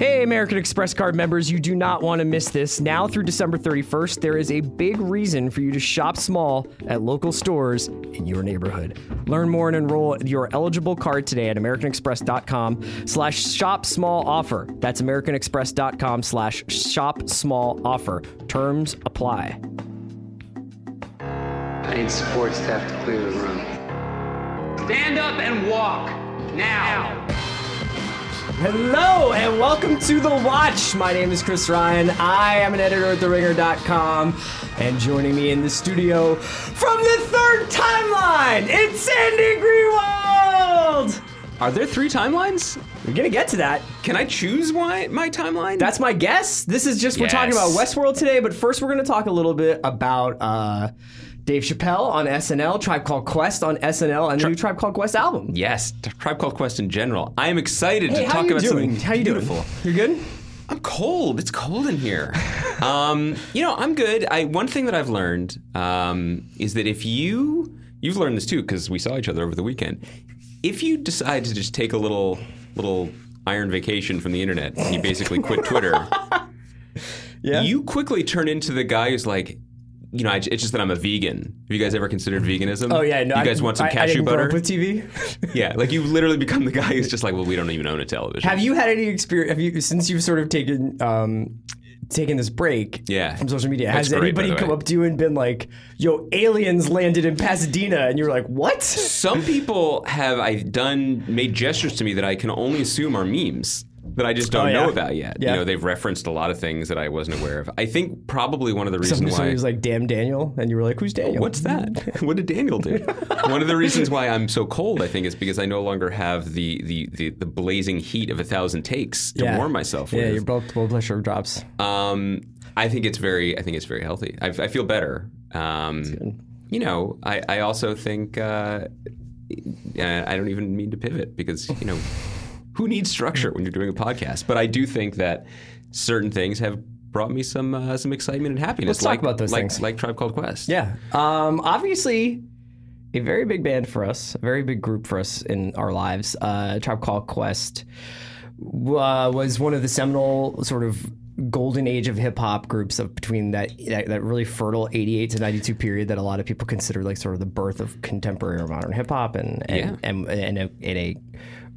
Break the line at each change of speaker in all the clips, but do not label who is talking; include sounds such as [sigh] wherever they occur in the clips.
Hey, American Express card members, you do not want to miss this. Now through December 31st, there is a big reason for you to shop small at local stores in your neighborhood. Learn more and enroll your eligible card today at americanexpress.com slash shop small offer. That's americanexpress.com slash shop small offer. Terms apply.
I need support staff to clear the room.
Stand up and walk now.
Hello and welcome to The Watch. My name is Chris Ryan. I am an editor at TheRinger.com. And joining me in the studio from the third timeline, it's Andy Greenwald.
Are there three timelines?
We're to get to that.
Can I choose my, my timeline?
That's my guess. This is just, we're talking about Westworld today, but first we're to talk a little bit about uh, Dave Chappelle on SNL, Tribe Called Quest on SNL, and the new Tribe Called Quest album.
yes, Tribe Called Quest in general. I am excited
Hey,
to talk about
doing?
something
How you
beautiful.
doing? You're good?
I'm cold. It's cold in here. [laughs] um, you know, I'm good. I one thing that I've learned um, is that if you you've learned this too because we saw each other over the weekend. If you decide to just take a little little iron vacation from the internet, and you basically quit Twitter. [laughs]
Yeah.
You quickly turn into the guy who's like, you know, I, it's just that I'm a vegan. Have you guys ever considered veganism?
Oh yeah, no.
You
I-
guys want some
I- I
cashew butter?
with TV. [laughs]
Yeah, like you literally become the guy who's just like, well, we don't even own a television.
Have you had any experience? Have you since you've sort of taken um, taken this break?
Yeah.
from social media.
That's
has
great,
anybody come up to you and been like, "Yo, aliens landed in Pasadena," and you're like, "What?"
Some people have I done made gestures to me that I can only assume are memes that I just don't
Oh, yeah?
know about yet.
Yeah.
You know, they've referenced a lot of things that I wasn't aware of. I think probably one of the reasons
Somebody,
why.
somebody was like, "Damn, Daniel," and you were like, "Who's Daniel?"
What's that? [laughs] what did Daniel do? One of the reasons why I'm so cold, I think, is because I no longer have the the, the, the blazing heat of a thousand takes to
Yeah.
warm myself
Yeah,
with.
your blood, blood pressure drops.
Um, I think it's very. I think it's very healthy. I, I feel better. Um, you know, I, I also think uh, uh, I don't even mean to pivot because you know who needs structure when you're doing a podcast. But I do think that certain things have brought me some uh, some excitement and happiness.
Let's talk
like,
about those
like,
things.
like Tribe Called Quest.
Yeah. Um, obviously, a very big band for us, a very big group for us in our lives. Uh, Tribe Called Quest uh, was one of the seminal sort of golden age of hip hop groups of between that, that that really fertile 88 to 92 period that a lot of people consider like sort of the birth of contemporary or modern hip hop and and,
Yeah.
and, and, a, and a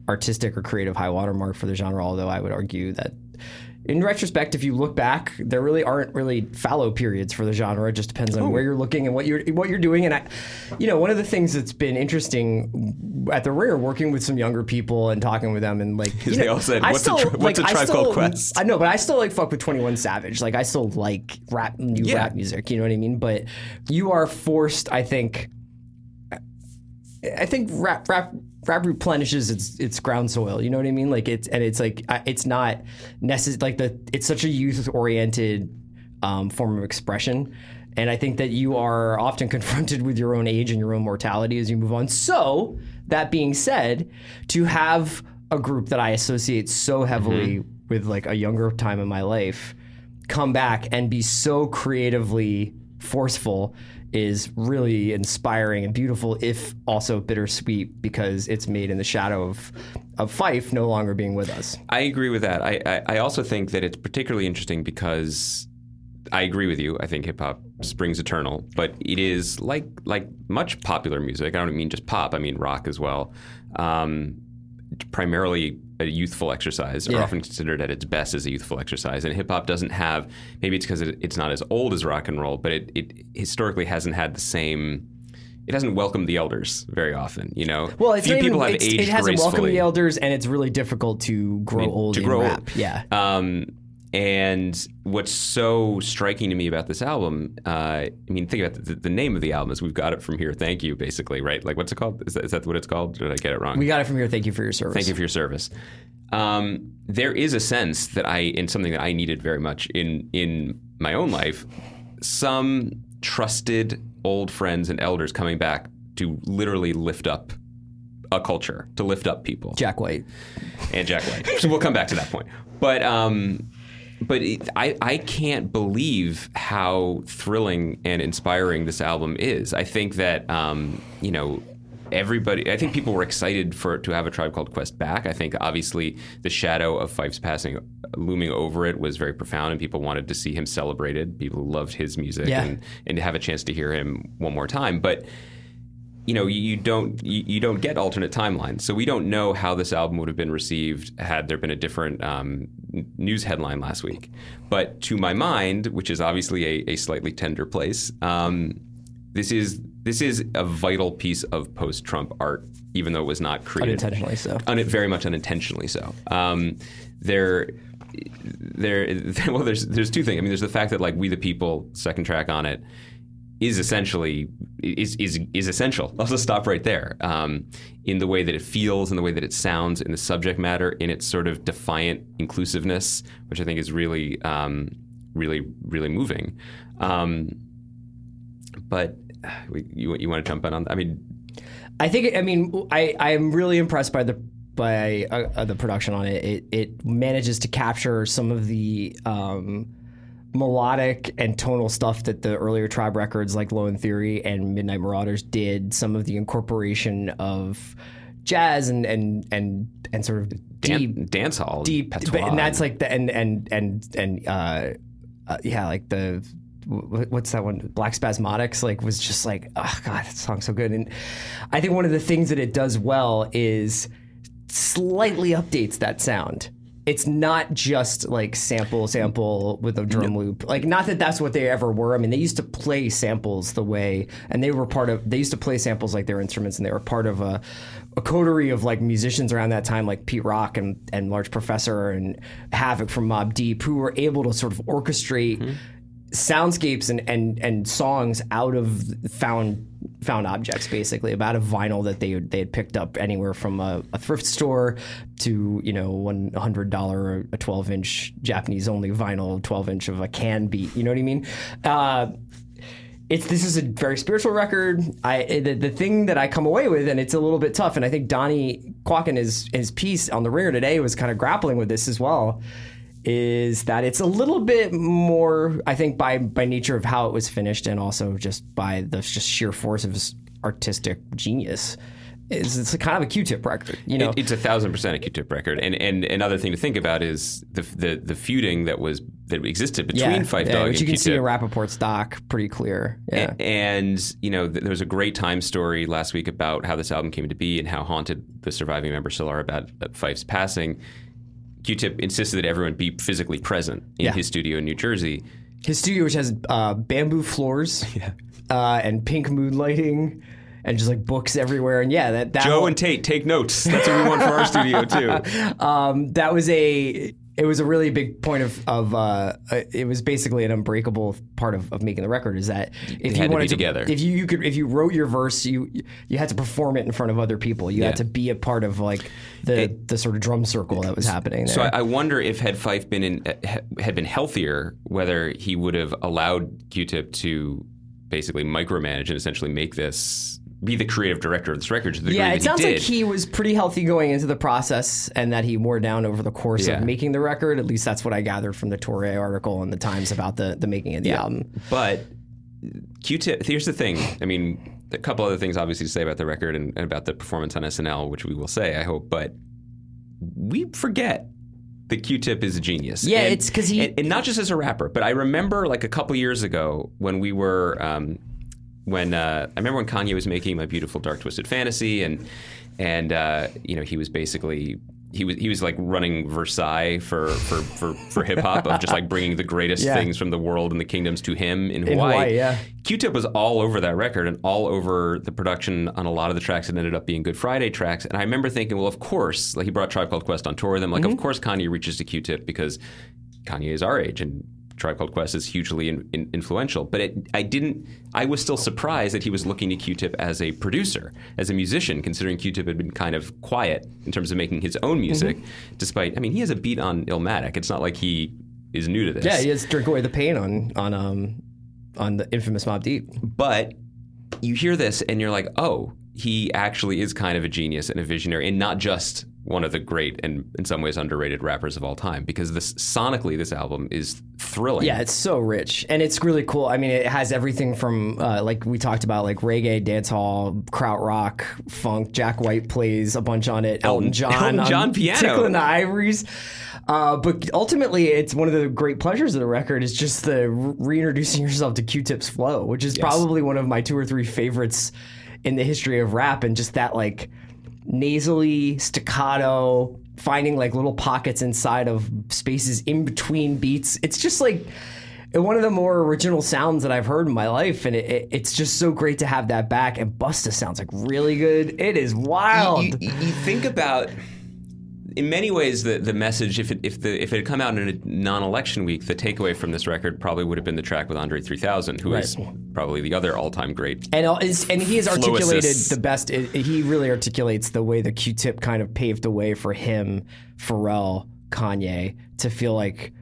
artistic or creative high watermark for the genre although I would argue that in retrospect, if you look back, there really aren't really fallow periods for the genre. It just depends on oh. where you're looking and what you're what you're doing. And I, you know, one of the things that's been interesting at the Ringer, working with some younger people and talking with them, and like [laughs] you
they
know,
all said, "What's a
still,
tri- what's a
like, I
Tribe Called Quest?"
I know, but I still like fuck with Twenty One Savage. Like I still like rap, new
Yeah.
rap music. You know what I mean? But you are forced, I think. I think rap rap rap replenishes its its ground soil. You know what I mean? Like it's and it's like it's not necessary. Like the it's such a youth oriented um, form of expression, and I think that you are often [laughs] confronted with your own age and your own mortality as you move on. So that being said, to have a group that I associate so heavily with like a younger time in my life come back and be so creatively forceful is really inspiring and beautiful, if also bittersweet because it's made in the shadow of of Phife no longer being with us.
I agree with that. I, I, I also think that it's particularly interesting because I agree with you. I think hip hop springs eternal, but it is like like much popular music. I don't mean just pop. I mean rock as well. Um, primarily a youthful exercise, or often considered at its best as a youthful exercise. And hip hop doesn't have maybe it's because it, it's not as old as rock and roll, but it, it historically hasn't had the same. It hasn't welcomed the elders very often, you know.
Well, it's
few people
even,
have aged
it hasn't welcomed the elders, and it's really difficult to grow old
to
in
grow
rap.
old.
Yeah,
Um, and what's so striking to me about this album, uh, I mean, think about the, the name of the album is "We've Got It From Here." Thank you, basically, right? Like, what's it called? Is that, is that what it's called? Did I get it wrong?
we got it from here. Thank you for your service.
Thank you for your service. Um, there is a sense that I, in something that I needed very much in in my own life, some trusted old friends and elders coming back to literally lift up a culture, to lift up people
Jack White.
and Jack White. so we'll come back to that point. But um, but it, I I can't believe how thrilling and inspiring this album is. I think that um, you know. Everybody, I think people were excited for to have a Tribe Called Quest back. I think obviously the shadow of Phife's passing looming over it was very profound, and people wanted to see him celebrated. People loved his music,
Yeah.
and and to have a chance to hear him one more time, but you know, you, don't you, you don't get alternate timelines, so we don't know how this album would have been received had there been a different um, news headline last week. But to my mind, which is obviously a, a slightly tender place, um, this is this is a vital piece of post-Trump art, even though it was not created
Unintentionally so.
Un- very much unintentionally so. Um, there, there, [laughs] well, there's there's two things. I mean, there's the fact that like We the People, second track on it, is essentially is is is essential. I'll just stop right there. Um, in the way that it feels, in the way that it sounds, in the subject matter, in its sort of defiant inclusiveness, which I think is really, um, really, really moving. Um, but uh, you you want to jump in on? I mean,
I think. I mean, I I am really impressed by the by uh, uh, the production on it. It it manages to capture some of the. Um, melodic and tonal stuff that the earlier tribe records like Low End Theory and midnight marauders did some of the incorporation of jazz and and and and sort of
dan-
deep
dance hall,
deep
patois.
and that's like the and and and and uh, uh yeah like the what's that one? Black spasmodics like was just like oh god that song's so good. And i think one of the things that it does well is slightly updates that sound it's not just like sample sample with a drum loop. Like not that that's what they ever were. I mean they used to play samples the way and they were part of they used to play samples like their instruments and they were part of a, a coterie of like musicians around that time like pete rock and, and large professor and havoc from Mobb Deep who were able to sort of orchestrate mm-hmm. soundscapes and, and and songs out of found found objects basically about a vinyl that they they had picked up anywhere from a, a thrift store to you know one hundred dollar a twelve inch Japanese only vinyl twelve inch of a can beat you know what I mean. Uh, it's this is a very spiritual record. I the, the thing that I come away with, and it's a little bit tough. And I think Donnie Kwak in his his piece on the Ringer today was kind of grappling with this as well. Is that it's a little bit more, I think, by by nature of how it was finished, and also just by the just sheer force of his artistic genius. Is it's a kind of a Q-tip record, you know?
It- it's a thousand percent a Q-tip record, and and another thing to think about is the the, the feuding that was that existed between Phife
yeah,
Dawg
which
and
you can see
Q-tip.
in Rapaport's doc pretty clear. Yeah,
And you know, th- there was a great time story last week about how this album came to be and how haunted the surviving members still are about Phife's passing. Q-Tip insisted that everyone be physically present in
Yeah.
his studio in New Jersey.
his studio, which has uh, bamboo floors, [laughs] uh, and pink mood lighting, and just like books everywhere. And yeah, that that
Joe
whole-
and Tate take notes. That's what we want for our studio too. [laughs]
um, that was a it was a really big point of of uh, uh, it was basically an unbreakable part of, of making the record is that if you
to be
wanted
together.
if you, you could if you wrote your verse you you had to perform it in front of other people you
Yeah.
had to be a part of like the the sort of drum circle that was happening there.
So I, I wonder if had Phife been in had been healthier, whether he would have allowed Q-Tip to basically micromanage and essentially make this be the creative director of this record the
yeah, it sounds like he was pretty healthy going into the process, and that he wore down over the course
Yeah.
of making the record. At least that's what I gathered from the Torre article in the Times about the the making of the album.
But Q-Tip. Here's the thing. I mean, a couple other things obviously to say about the record and, and about the performance on SNL, which we will say, I hope. But we forget that Q-Tip is a genius.
Yeah,
And-
it's 'cause he-
and, and not just as a rapper, but I remember like a couple years ago when we were. Um, when uh, I remember when Kanye was making My Beautiful Dark Twisted Fantasy, and and uh, you know he was basically he was he was like running Versailles for for for, for hip hop of just like bringing the greatest
Yeah.
things from the world and the kingdoms to him in,
In Hawaii, yeah.
Q-Tip was all over that record and all over the production on a lot of the tracks that ended up being Good Friday tracks. And I remember thinking, well, of course, like he brought Tribe Called Quest on tour with him. Like,
Mm-hmm.
of course, Kanye reaches to Q-Tip because Kanye is our age and Tribe Called Quest is hugely in, in, influential. But it, I didn't. I was still surprised that he was looking to Q-Tip as a producer, as a musician, considering Q-Tip had been kind of quiet in terms of making his own music.
Mm-hmm.
Despite, I mean, he has a beat on Illmatic. It's not like he is new to this.
Yeah, he has drink away the pain on on um on the infamous Mobb Deep.
But you hear this and you're like, oh, he actually is kind of a genius and a visionary, and not just one of the great and in some ways underrated rappers of all time. Because this sonically, this album is thrilling.
Yeah, it's so rich and it's really cool. I mean, it has everything from uh, like we talked about, like reggae, dancehall, krautrock, funk. Jack White plays a bunch on it. Elton,
Elton-
John,
Elton
on
John piano.
tickling the ivories. Uh, but ultimately, it's one of the great pleasures of the record is just the reintroducing yourself to Q-Tip's flow, which is probably one of my two or three favorites in the history of rap, and just that like nasally staccato, finding like little pockets inside of spaces in between beats. It's just like one of the more original sounds that I've heard in my life, and it, it, it's just so great to have that back. And Busta sounds like really good. It is wild.
You, you, you think about, in many ways, the, the message. If it if the if it had come out in a non-election week, the takeaway from this record probably would have been the track with Andre 3000, who is probably the other all-time great.
And and he has articulated the best. He really articulates the way the Q-Tip kind of paved the way for him, Pharrell, Kanye to feel like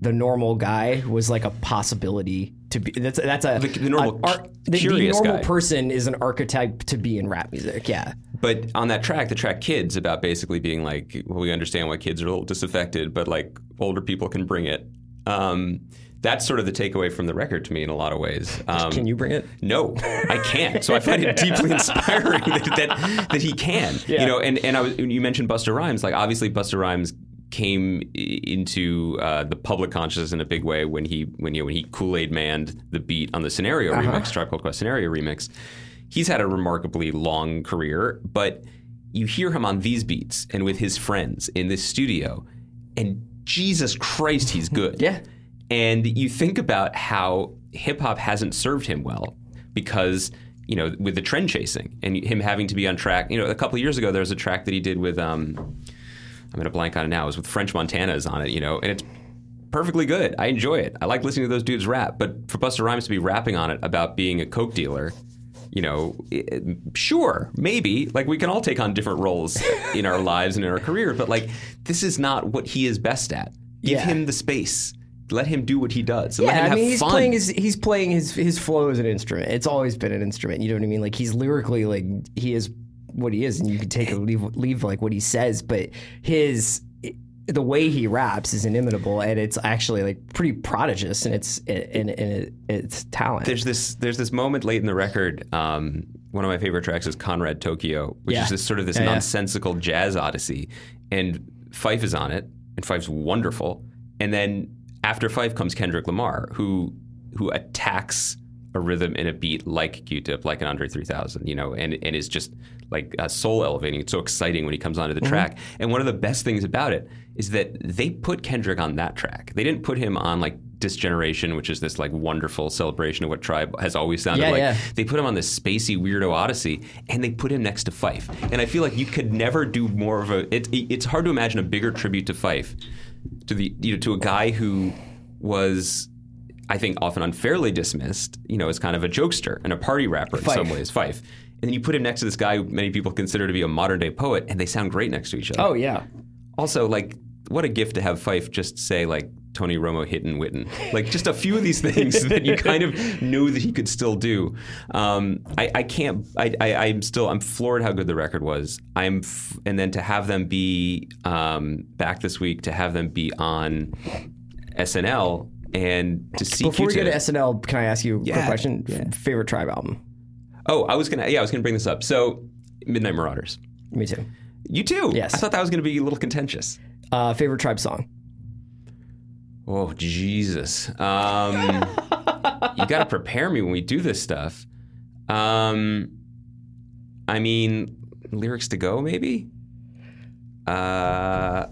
the normal guy was like a possibility to be. That's that's a
The- the normal
an ar- the, the normal
guy.
person is an archetype to be in rap music. Yeah,
But on that track, the track "Kids" about basically being like, well, we understand why kids are a little disaffected, but like older people can bring it. Um, that's sort of the takeaway from the record to me in a lot of ways. [laughs] Um,
can you bring it?
No, I can't. So I find it [laughs] deeply inspiring that, that that he can.
Yeah.
You know, and and I was you mentioned Busta Rhymes. Like obviously Busta Rhymes came into uh, the public consciousness in a big way when he when you know when he Kool Aid manned the beat on the Scenario remix, Tribe Called Quest Scenario remix. He's had a remarkably long career, but you hear him on these beats and with his friends in this studio, and Jesus Christ, he's good. [laughs]
Yeah.
And you think about how hip hop hasn't served him well because, you know, with the trend chasing and him having to be on track. You know, a couple of years ago, there was a track that he did with, um, I'm going to blank on it now, it was with French Montana's on it, you know, and it's perfectly good. I enjoy it. I like listening to those dudes rap. But for Busta Rhymes to be rapping on it about being a Coke dealer, you know, eh, sure, maybe. Like we can all take on different roles in our [laughs] lives and in our career, but like this is not what he is best at. Give
Yeah.
him the space. Let him do what he does. And let him
Yeah, I
have
mean he's
fun.
playing his he's playing his his flow as an instrument. It's always been an instrument. You know what I mean? Like he's lyrically like he is what he is, and you can take eh. or leave leave like what he says, but his the way he raps is inimitable, and it's actually like pretty prodigious and its in, its talent.
there's this there's this moment late in the record. Um, one of my favorite tracks is Conrad Tokyo, which
Yeah.
is this sort of this
Yeah, yeah.
nonsensical jazz odyssey, and Phife is on it, and Phife's wonderful. And then after Phife comes Kendrick Lamar, who who attacks a rhythm and a beat like Q-Tip, like an Andre 3000, you know, and and is just like uh, soul elevating. It's so exciting when he comes onto the
Mm-hmm.
track. And one of the best things about it is that they put Kendrick on that track. They didn't put him on like Disgeneration, which is this like wonderful celebration of what Tribe has always sounded
Yeah,
like.
yeah.
They put him on this spacey weirdo odyssey, and they put him next to Phife. And I feel like you could never do more of a. It, it's hard to imagine a bigger tribute to Phife, to the you know to a guy who was. I think often unfairly dismissed, you know, as kind of a jokester and a party rapper in
Phife.
some ways, Phife. And then you put him next to this guy who many people consider to be a modern day poet, and they sound great next to each other.
oh yeah,
Also, like, what a gift to have Phife just say like Tony Romo hitting Witten, like just a few of these things [laughs] that you kind of knew that he could still do. Um, I, I can't. I, I, I'm still. I'm floored how good the record was. I'm, f- and then to have them be um, back this week, to have them be on SNL, and to see.
Before we go to
Q-Tip-
SNL, can I ask you a quick question?
yeah.
Favorite Tribe album?
Oh, I was gonna. Yeah, I was gonna bring this up. So, Midnight Marauders.
Me too.
You too.
Yes.
I thought that was gonna be a little contentious.
Uh, favorite Tribe song?
Oh Jesus! Um, you got to [laughs] prepare me when we do this stuff. Um, I mean, lyrics to go maybe. Uh,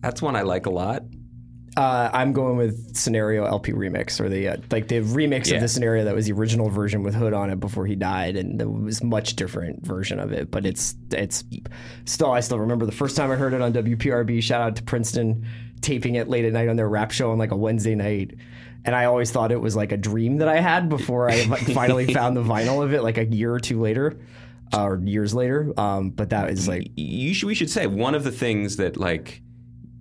that's one I like a lot.
Uh, I'm going with Scenario LP remix or the uh, like the remix
Yeah.
of the scenario that was the original version with Hood on it before he died, and it was much different version of it. But it's it's still I still remember the first time I heard it on WPRB. Shout out to Princeton taping it late at night on their rap show on like a Wednesday night. And I always thought it was like a dream that I had before I finally [laughs] found the vinyl of it, like a year or two later, uh, or years later. Um, but that is like
You should, we should say one of the things that like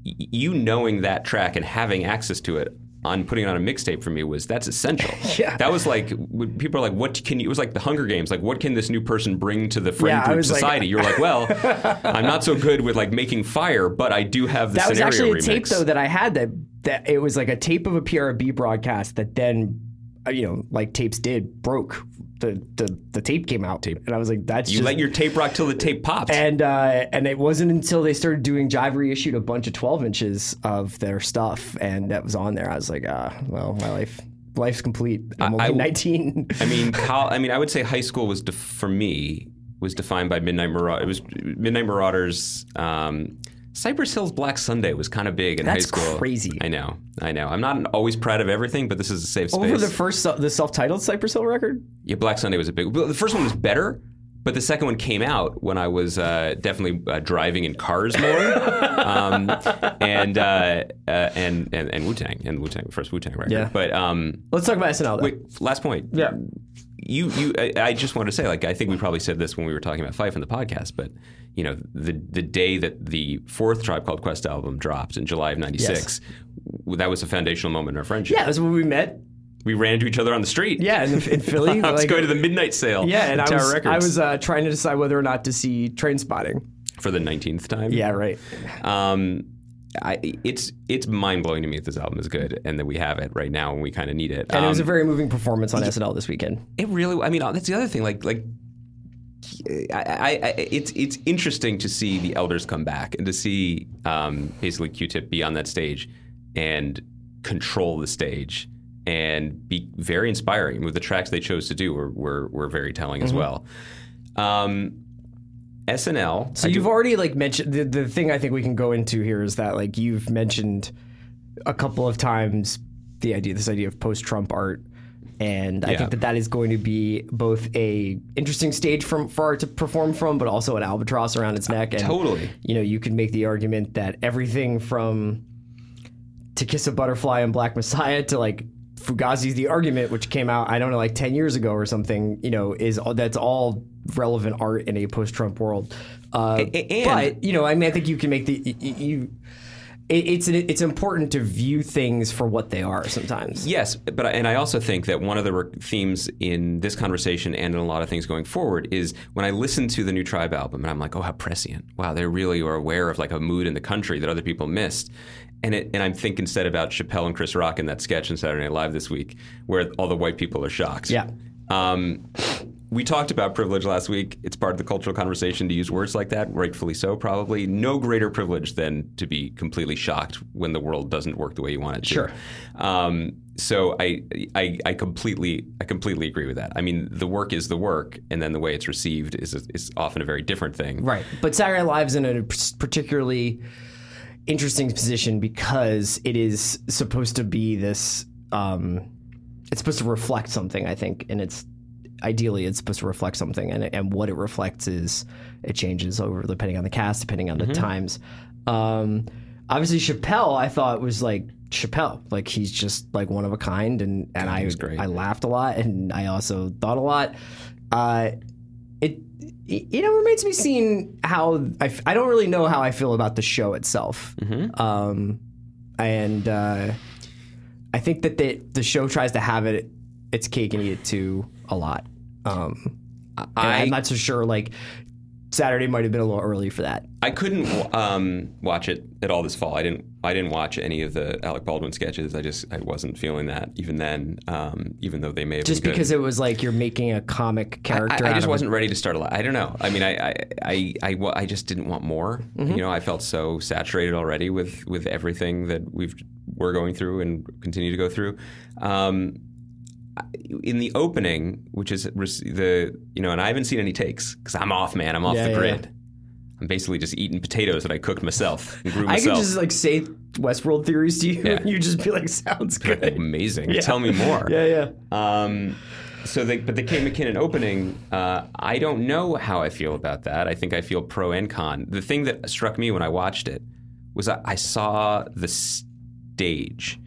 you knowing that track and having access to it on putting it on a mixtape for me was that's essential. [laughs]
Yeah.
That was like people are like, what can you? It was like the Hunger Games. Like, what can this new person bring to the friend
Yeah,
group
was like-
society? You're like, well, [laughs] I'm not so good with like making fire, but I do have the
that was
scenario
actually a tape though that I had that that it was like a tape of a PRB broadcast that then uh, you know like tapes did broke the the, the tape came out, and I was like, "That's
You
just,
let your tape rock till the tape popped.
and uh, and it wasn't until they started doing Jive reissued a bunch of 12 inches of their stuff, and that was on there. I was like, ah, well, my life life's complete. I'm only
I-
19.
I mean, [laughs] how, I mean, I would say high school was def- for me was defined by Midnight Marauders. It was Midnight Marauders. Um, Cypress Hill's Black Sunday was kind of big in
That's
high school.
That's crazy.
I know, I know. I'm not always proud of everything, but this is a safe space.
Over the first the self-titled Cypress Hill record.
yeah, Black Sunday was a big. The first one was better. But the second one came out when I was uh, definitely uh, driving in cars more, [laughs] um, and, uh, uh, and and and Wu Tang and Wu Tang first Wu Tang record.
Yeah.
But um,
Let's talk about SNL. Though.
Wait, last point.
Yeah.
You, you. I, I just want to say, like, I think we probably said this when we were talking about Phife in the podcast, but you know, the the day that the fourth Tribe Called Quest album dropped in July of '96, that was a foundational moment in our friendship.
Yeah, that's when we met.
We ran into each other on the street.
Yeah, in, in [laughs] Philly.
I was
like-
going to the midnight sale.
yeah, and I was, I was uh, trying to decide whether or not to see Trainspotting.
for the nineteenth time.
Yeah, right.
Um, I, it's it's mind blowing to me that this album is good and that we have it right now and we kind of need it.
And it was a
Um,
very moving performance on SNL this weekend.
It really. I mean, that's the other thing. Like, like, I, I, I, it's it's interesting to see the elders come back and to see um, basically Q-Tip be on that stage and control the stage and be very inspiring. With the tracks they chose to do, were were, were very telling as well. Um, SNL.
So
I
you've
do-
already like mentioned the, the thing I think we can go into here is that like you've mentioned a couple of times the idea this idea of post Trump art and I
Yeah.
think that that is going to be both a interesting stage from for art to perform from but also an albatross around its neck and
totally.
you know you could make the argument that everything from to kiss a butterfly and black messiah to like Fugazi's The Argument, which came out, I don't know, like 10 years ago or something, you know, is that's all relevant art in a post Trump world. Uh,
and-
but, you know, I mean, I think you can make the, you, it, it's, it's important to view things for what they are sometimes.
Yes, but and I also think that one of the re- themes in this conversation and in a lot of things going forward is when I listen to the new Tribe album and I'm like, oh, how prescient! Wow, they really are aware of like a mood in the country that other people missed. And it, and I'm thinking instead about Chappelle and Chris Rock in that sketch in Saturday Night Live this week, where all the white people are shocked.
Yeah.
Um, we talked about privilege last week. It's part of the cultural conversation to use words like that, rightfully so, probably. No greater privilege than to be completely shocked when the world doesn't work the way you want it to.
Sure.
Um, so I, I, I completely, I completely agree with that. I mean, the work is the work, and then the way it's received is is often a very different thing.
Right. But Saturday Night Live's in a particularly interesting position because it is supposed to be this. Um, it's supposed to reflect something, I think, and it's ideally it's supposed to reflect something, and and what it reflects is it changes over depending on the cast, depending on the times. Um, obviously, Chappelle, I thought was like Chappelle, like he's just like one of a kind, and and I
was great.
I laughed a lot, and I also thought a lot. Uh, it you know remains to be seen how I, I don't really know how I feel about the show itself. Um, and uh, I think that the the show tries to have it its cake and eat it too a lot. Um,
I-
I'm not so sure. Like Saturday might have been a little early for that.
I couldn't um, watch it at all this fall. I didn't. I didn't watch any of the Alec Baldwin sketches. I just I wasn't feeling that even then. Um, even though they may have
Just
been good.
because it was like you're making a comic character.
I, I
out
just wasn't ready to start a lot. I don't know. I mean, I I, I, I, I just didn't want more.
Mm-hmm.
You know, I felt so saturated already with with everything that we've we're going through and continue to go through. Um, in the opening, which is the you know, and I haven't seen any takes because I'm off, man. I'm off
Yeah,
the
yeah,
grid. I'm basically just eating potatoes that I cooked myself and grew
I
myself.
could just like say Westworld theories to you,
Yeah.
and you just be like, "Sounds [laughs] good."
Amazing. Tell me more. [laughs]
Yeah, yeah.
Um, so, the, but the Kate McKinnon opening, uh, I don't know how I feel about that. I think I feel pro and con. The thing that struck me when I watched it was I, I saw the stage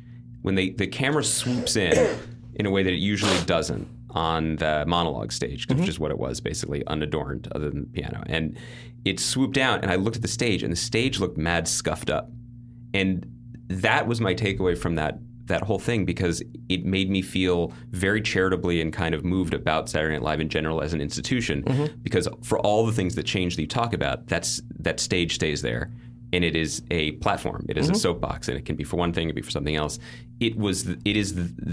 when they the camera swoops in in a way that it usually doesn't on the monologue stage, which mm-hmm. is what it was basically unadorned other than the piano. And it swooped down, and I looked at the stage, and the stage looked mad scuffed up. And that was my takeaway from that that whole thing because it made me feel very charitably and kind of moved about Saturday Night Live in general as an institution. Mm-hmm. Because for all the things that change that you talk about that's that stage stays there and it is a platform. It is a mm-hmm. soapbox and it can be for one thing it can be for something else it was it is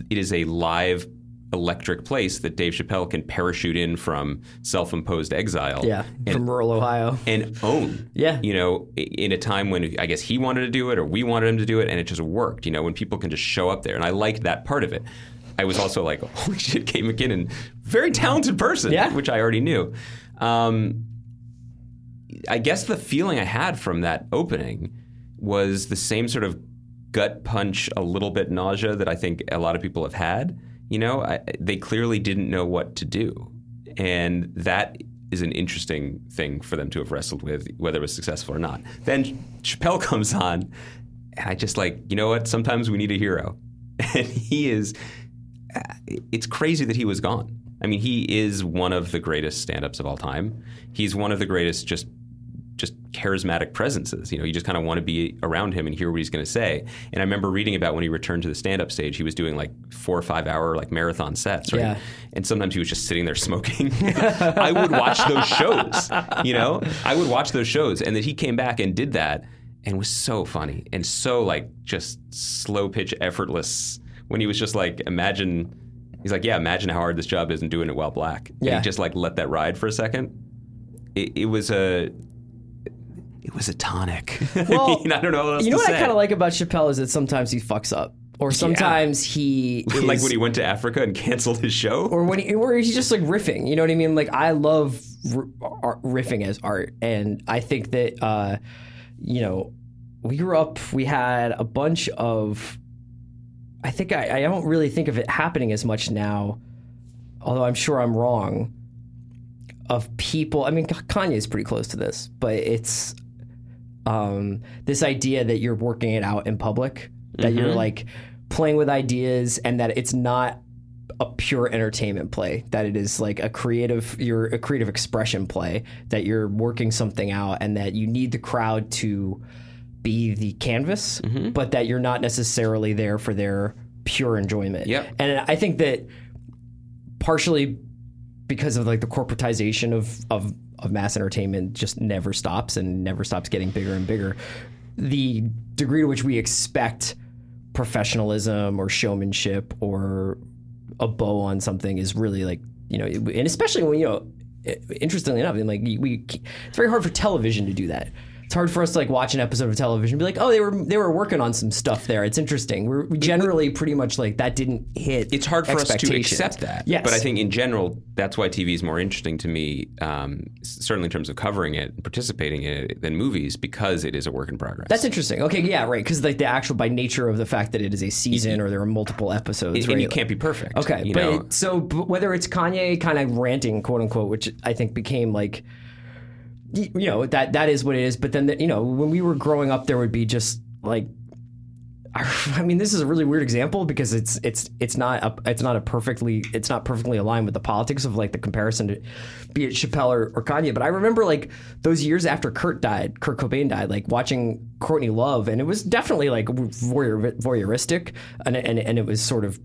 it is a live electric place that Dave Chappelle can parachute in from self-imposed exile.
Yeah,
and,
from rural Ohio.
and own.
Yeah.
You know, in a time when I guess he wanted to do it or we wanted him to do it and it just worked, you know, when people can just show up there. And I liked that part of it. I was also like, [laughs] holy shit, Kate McKinnon, very talented person,
Yeah.
which I already knew. Um, I guess the feeling I had from that opening was the same sort of gut punch, a little bit nausea that I think a lot of people have had. You know, I, they clearly didn't know what to do. And that is an interesting thing for them to have wrestled with, whether it was successful or not. Then Chappelle [laughs] comes on, and I just like, you know what? Sometimes we need a hero. [laughs] And he is, uh, it's crazy that he was gone. I mean, he is one of the greatest stand-ups of all time. He's one of the greatest just just charismatic presences. You know, you just kind of want to be around him and hear what he's going to say. And I remember reading about when he returned to the stand-up stage, he was doing like four or five hour like marathon sets, right?
Yeah.
And sometimes he was just sitting there smoking. [laughs] I would watch those shows. You know, I would watch those shows, and that he came back and did that and was so funny and so like just slow pitch, effortless. When he was just like, imagine. He's like, yeah, imagine how hard this job is and doing it while black. And
Yeah.
he just like let that ride for a second. It, it was a it was a tonic. [laughs] [laughs]
Well,
I mean, I don't know what else
You know what
say.
I kind of like about Chappelle is that sometimes he fucks up, or sometimes he [laughs] is,
like when he went to Africa and canceled his show.
or when he, or he's just like riffing. You know what I mean? Like I love r- art, riffing as art, and I think that uh, you know we grew up. We had a bunch of. I think I, I don't really think of it happening as much now, although I'm sure I'm wrong. Of people, I mean, Kanye is pretty close to this, but it's um, this idea that you're working it out in public, that you're like playing with ideas, and that it's not a pure entertainment play that it is like a creative you're a creative expression play that you're working something out and that you need the crowd to be the canvas but that you're not necessarily there for their pure enjoyment.
Yep.
and i think that partially because of like the corporatization of of of mass entertainment just never stops and never stops getting bigger and bigger. The degree to which we expect professionalism or showmanship or a bow on something is really like you know and especially when you know interestingly enough like we it's very hard for television to do that it's hard for us to like watch an episode of television and be like oh they were they were working on some stuff there it's interesting we're generally pretty much like that didn't hit
it's hard for us to accept that.
yes
But I think in general, that's why TV is more interesting to me, um, certainly in terms of covering it and participating in it, than movies, because it is a work in progress.
that's interesting okay yeah right because like the actual by nature of the fact that it is a season or there are multiple episodes
and,
right?
and you can't be perfect.
Okay, but it- so but whether it's Kanye kind of ranting, quote unquote, which I think became like, you know, that that is what it is. But then, you know, when we were growing up, there would be just like, [laughs] I mean, this is a really weird example because it's it's it's not a it's not a perfectly it's not perfectly aligned with the politics of like the comparison to be it Chappelle or, or Kanye. But I remember like those years after Kurt died, Kurt Cobain died, like watching Courtney Love, and it was definitely like voyeur, voyeuristic, and and and it was sort of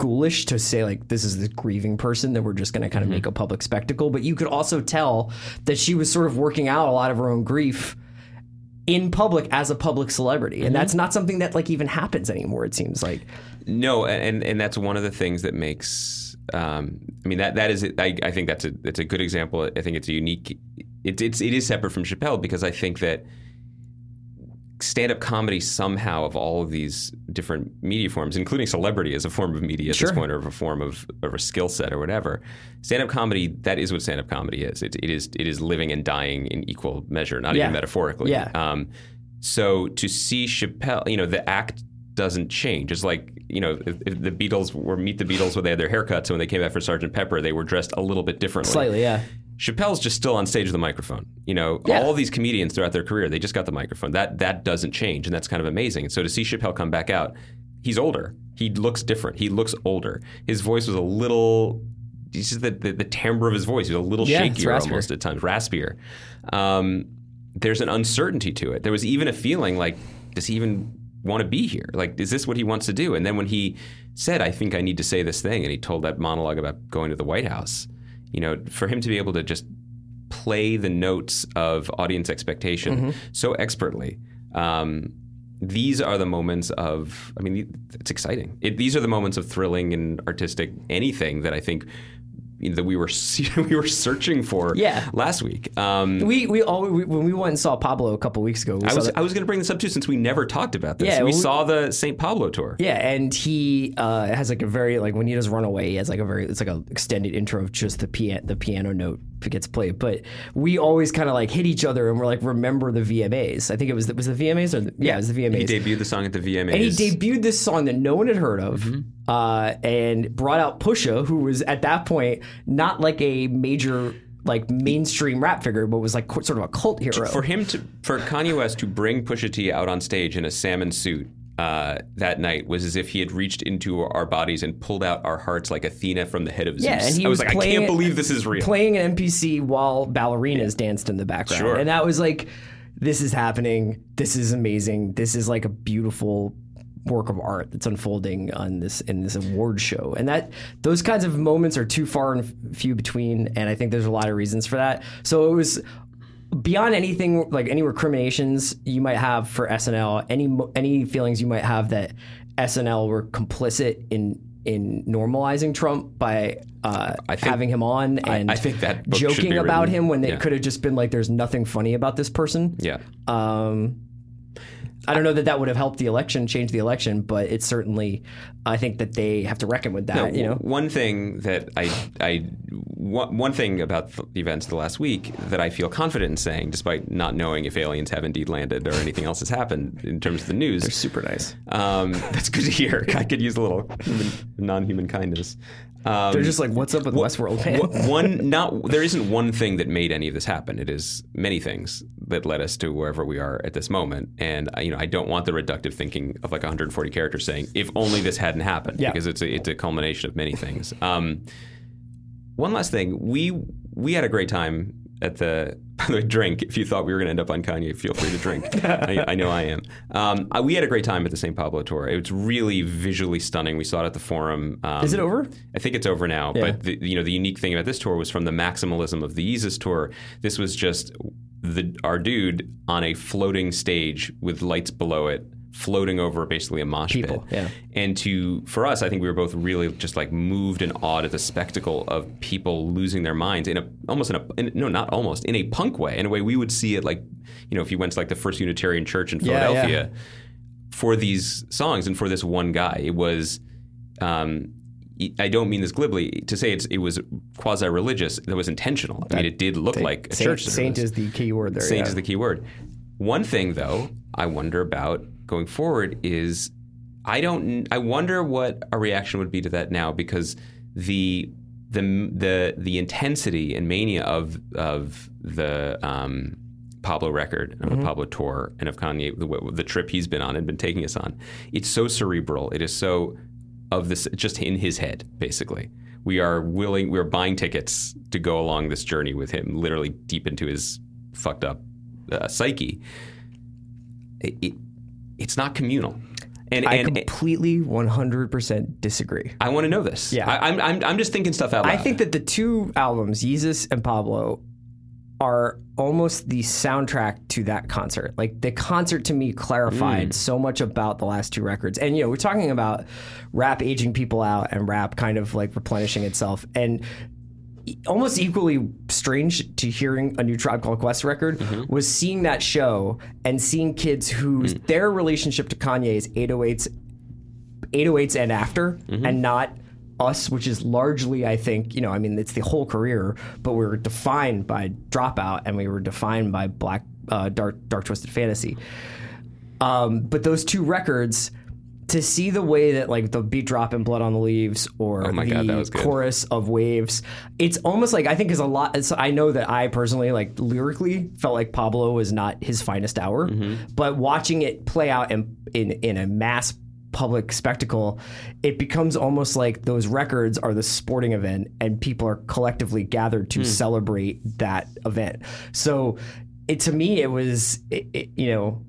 ghoulish to say like this is the grieving person that we're just going to kind of make a public spectacle but you could also tell that she was sort of working out a lot of her own grief in public as a public celebrity and that's not something that like even happens anymore it seems like
No, and and that's one of the things that makes. Um, I mean that that is. I, I think that's a that's a good example. I think it's a unique. It, it's it is separate from Chappelle because I think that stand up comedy somehow of all of these different media forms, including celebrity as a form of media at
Sure.
this point, or of a form of, of a skill set or whatever. Stand up comedy that is what stand up comedy is. It, it is it is living and dying in equal measure, not
Yeah.
even metaphorically.
Yeah.
Um, so to see Chappelle, you know, the act doesn't change. It's like you know, if, if the Beatles were Meet the Beatles when they had their haircuts, and when they came back for Sergeant Pepper, they were dressed a little bit differently.
slightly yeah
Chappelle's just still on stage with a microphone. You know,
Yeah.
all these comedians throughout their career, they just got the microphone. That that doesn't change, and that's kind of amazing. And so to see Chappelle come back out, he's older. He looks different. He looks older. His voice was a little. Just the, the, the timbre of his voice was a little
Yeah,
shakier almost at times, raspier. Um, there's an uncertainty to it. There was even a feeling like, does he even want to be here? Like, is this what he wants to do? And then when he said, I think I need to say this thing, and he told that monologue about going to the White House, you know, for him to be able to just play the notes of audience expectation so expertly. Um, these are the moments of. I mean, it's exciting. It, these are the moments of thrilling and artistic anything that I think that we were [laughs] we were searching for
Yeah.
last week. Um,
We we all we, when we went and saw Pablo a couple weeks ago.
I was I was going to bring this up too since we never talked about this.
Yeah,
we
we-
saw the St. Pablo tour.
Yeah, and he uh, has like a very like when he does Runaway, he has like a very it's like a extended intro of just the piano the piano note gets played. But we always kind of like hit each other and we're like remember the VMAs. I think it was the, was the VMAs or the, yeah, it was the VMAs.
He debuted the song at the VMAs.
and he debuted this song that no one had heard of,
Mm-hmm.
uh, and brought out Pusha, who was at that point not like a major like mainstream rap figure, but was like sort of a cult hero.
for him to for Kanye West to bring Pusha T out on stage in a salmon suit uh, that night was as if he had reached into our bodies and pulled out our hearts like Athena from the head of Zeus.
Yeah, and he
I was,
was
like, I
playing-
can't believe this is real.
playing an MPC while ballerinas danced in the background.
Sure.
And that was like, this is happening. This is amazing. This is like a beautiful work of art that's unfolding on this in this award show. And that those kinds of moments are too far and few between. And I think there's a lot of reasons for that. So it was beyond anything like any recriminations you might have for SNL, any any feelings you might have that SNL were complicit in in normalizing Trump by uh,
I think-
having him on and
I think that
joking about him when they
Yeah.
could have just been like, "There's nothing funny about this person."
yeah.
Um, I don't know that that would have helped the election, change the election, but it's certainly. I think that they have to reckon with that.
No,
you know,
one thing that I, I, one, one thing about the events of the last week that I feel confident in saying, despite not knowing if aliens have indeed landed or anything else has happened in terms of the news,
super nice.
um, [laughs] that's good to hear. I could use a little non-human kindness. Um,
They're just like, "What's up with Westworld, man?" [laughs]
One not there isn't one thing that made any of this happen. It is many things that led us to wherever we are at this moment. And uh, you know, I don't want the reductive thinking of like 140 characters saying if only this hadn't happened,
Yeah.
because it's a, it's a culmination of many things. Um, one last thing, we we had a great time at the [laughs] by the way, drink. If you thought we were going to end up on Kanye, feel free to drink. I, I know I am. Um, I, we had a great time at the St. Pablo tour. It was really visually stunning. We saw it at the Forum. Um,
Is it over?
I think it's over now.
Yeah.
But the, you know, the unique thing about this tour was from the maximalism of the Yeezus tour. This was just the our dude on a floating stage with lights below it, floating over basically a mosh
People,
pit.
yeah.
And to for us, I think we were both really just like moved and awed at the spectacle of people losing their minds in a almost in a in, no not almost in a punk way in a way we would see it like you know if you went to like the First Unitarian Church in
Yeah, yeah.
Philadelphia for these songs and for this one guy. It was. Um, I don't mean this glibly to say it's, it was quasi religious. That was intentional. I mean, it did look like a
Saint,
church.
Saint is the key word there.
Saint
yeah.
is the key word. One thing, though, I wonder about going forward is I don't. I wonder what a reaction would be to that now because the the the the intensity and mania of of the um, Pablo record and of the Pablo tour and of Kanye the, the trip he's been on and been taking us on. It's so cerebral. It is so of this just in his head basically. We are willing. We are buying tickets to go along this journey with him, literally deep into his fucked up uh, psyche. It, it's not communal. And,
I
and
completely 100% disagree.
I want to know this.
Yeah.
I, I'm, I'm, I'm just thinking stuff out loud.
I think that the two albums, Yeezus and Pablo, are almost the soundtrack to that concert. Like the concert to me clarified
Mm.
so much about the last two records. And you know, we're talking about rap aging people out and rap kind of like replenishing itself. And almost equally strange to hearing a new Tribe Called Quest record
Mm-hmm.
was seeing that show and seeing kids whose
Mm.
their relationship to Kanye is 808s 808s and after,
Mm-hmm.
and not us, which is largely, I think, you know, I mean, it's the whole career, but we were defined by Dropout and we were defined by Black uh, Dark Dark Twisted Fantasy. Um, but those two records. To see the way that like the beat drop in Blood on the Leaves or
Oh my
the
God, that was good.
chorus of Waves, it's almost like I think is a lot. It's, I know that I personally like lyrically felt like Pablo was not his finest hour,
Mm-hmm.
but watching it play out in in, in a mass public spectacle, it becomes almost like those records are the sporting event and people are collectively gathered to
Hmm.
celebrate that event. So it to me it was it, it, you know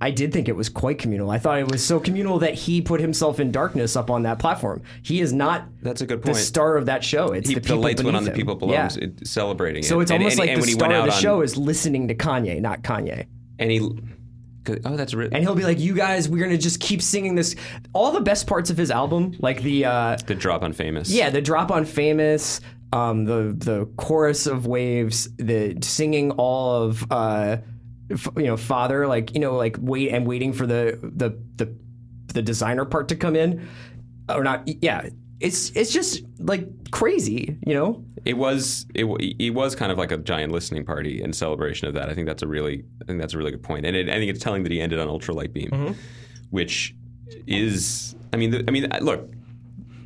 I did think it was quite communal. I thought it was so communal that he put himself in darkness up on that platform. He is not
That's a good point.
The star of that show. It's
He,
the
the,
people
lights went on the people below
Yeah.
him, it- celebrating
So
it.
it's
And-
almost
and-
like
and
the
when he
star of the show is listening to Kanye, not Kanye.
and he Oh, that's re-
and he'll be like, "You guys, we're gonna just keep singing this." All the best parts of his album, like the uh,
the drop on famous.
yeah, the drop on famous, um, the the chorus of waves, the singing all of uh, you know, father, like you know, like wait and waiting for the the the the designer part to come in, or not? Yeah, it's it's just like crazy, you know.
It was it, it was kind of like a giant listening party in celebration of that. I think that's a really I think that's a really good point, and it, I think it's telling that he ended on Ultralight Beam,
Mm-hmm.
which is I mean the, I mean look.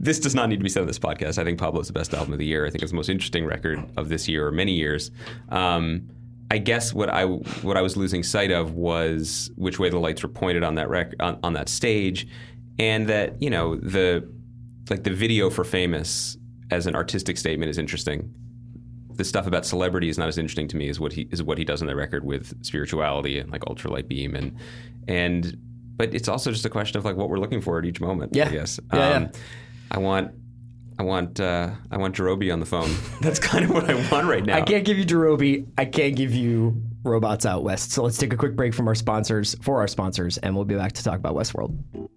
This does not need to be said on this podcast. I think Pablo's the best album of the year. I think it's the most interesting record of this year or many years. Um, I guess what I what I was losing sight of was which way the lights were pointed on that rec- on, on that stage, and that you know the like the video for Famous as an artistic statement is interesting. The stuff about celebrity is not as interesting to me as what he is what he does on the record with spirituality and like ultralight beam and and but it's also just a question of like what we're looking for at each moment.
Yeah.
I guess.
Yeah,
um,
yeah.
I want. I want uh, I want Jarobi on the phone. [laughs] That's kind of what I want right now.
I can't give you Jarobi. I can't give you Robots Out West. So let's take a quick break from our sponsors for our sponsors, and we'll be back to talk about Westworld.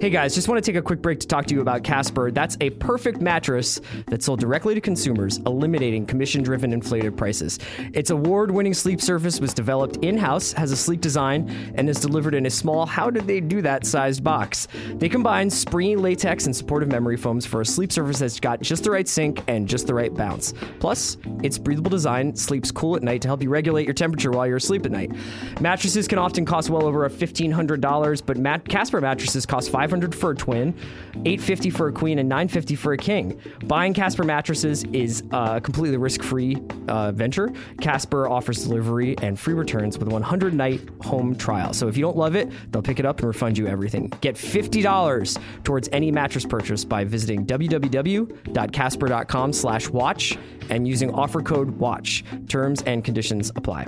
Hey guys, just want to take a quick break to talk to you about Casper. That's a perfect mattress that's sold directly to consumers, eliminating commission driven inflated prices. Its award winning sleep surface was developed in house, has a sleek design, and is delivered in a small, how did they do that sized box. They combine springy latex and supportive memory foams for a sleep surface that's got just the right sink and just the right bounce. Plus, its breathable design sleeps cool at night to help you regulate your temperature while you're asleep at night. Mattresses can often cost well over $1,500, but Mat- Casper mattresses cost 500 for a twin, 850 for a queen, and 950 for a king. Buying Casper mattresses is a completely risk-free uh, venture. Casper offers delivery and free returns with 100-night home trial. So if you don't love it, they'll pick it up and refund you everything. Get $50 towards any mattress purchase by visiting www.casper.com slash watch and using offer code WATCH. Terms and conditions apply.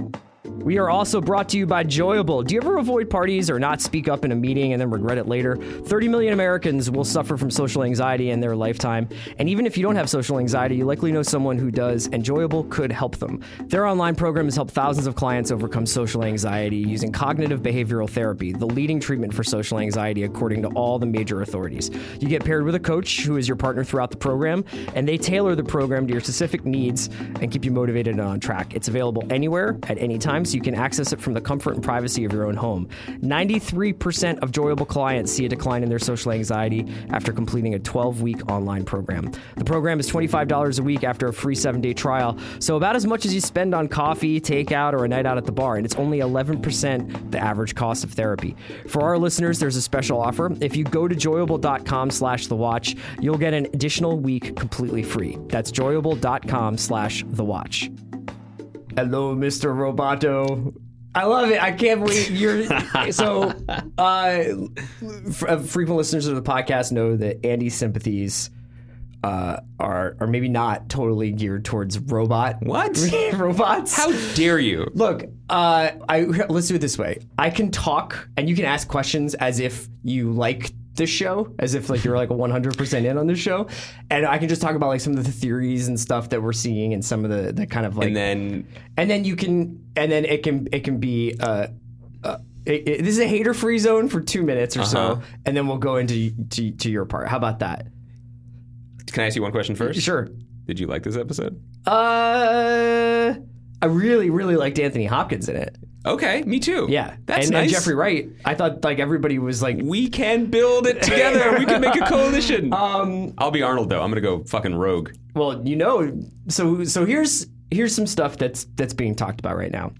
We are also brought to you by Joyable. Do you ever avoid parties or not speak up in a meeting and then regret it later? 30 million Americans will suffer from social anxiety in their lifetime. And even if you don't have social anxiety, you likely know someone who does, and Joyable could help them. Their online program has helped thousands of clients overcome social anxiety using cognitive behavioral therapy, the leading treatment for social anxiety according to all the major authorities. You get paired with a coach who is your partner throughout the program, and they tailor the program to your specific needs and keep you motivated and on track. It's available anywhere at any time, so you can access it from the comfort and privacy of your own home. 93% of Joyable clients see a decline in their social anxiety after completing a 12 week online program. The program is $25 a week after a free seven day trial, so about as much as you spend on coffee, takeout, or a night out at the bar, and it's only 11% the average cost of therapy. For our listeners, there's a special offer. If you go to joyable.com slash the watch, you'll get an additional week completely free. That's joyable.com slash the watch. Hello, Mr. Roboto. I love it. I can't believe you're so. [laughs] Uh, f- uh, frequent listeners of the podcast know that Andy's sympathies uh, are are maybe not totally geared towards robot
What? [laughs]
robots.
How dare you?
Look, uh, I let's do it this way. I can talk, and you can ask questions as if you like this show, as if like you're like 100 percent in on this show, and I can just talk about like some of the theories and stuff that we're seeing, and some of the the kind of like,
And then
and then you can, and then it can it can be. Uh, uh, it, it- this is a hater free zone for two minutes or so,
Uh-huh.
and then we'll go into to, to your part. How about that?
can I ask you one question first?
Sure.
Did you like this episode?
Uh, I really really liked Anthony Hopkins in it.
Okay, me too.
Yeah,
that's
and,
nice.
and Jeffrey Wright. I thought like everybody was like,
we can build it together. we can make a [laughs] coalition.
um,
I'll be Arnold though. I'm gonna go fucking rogue.
well, you know, so so here's here's some stuff that's that's being talked about right now.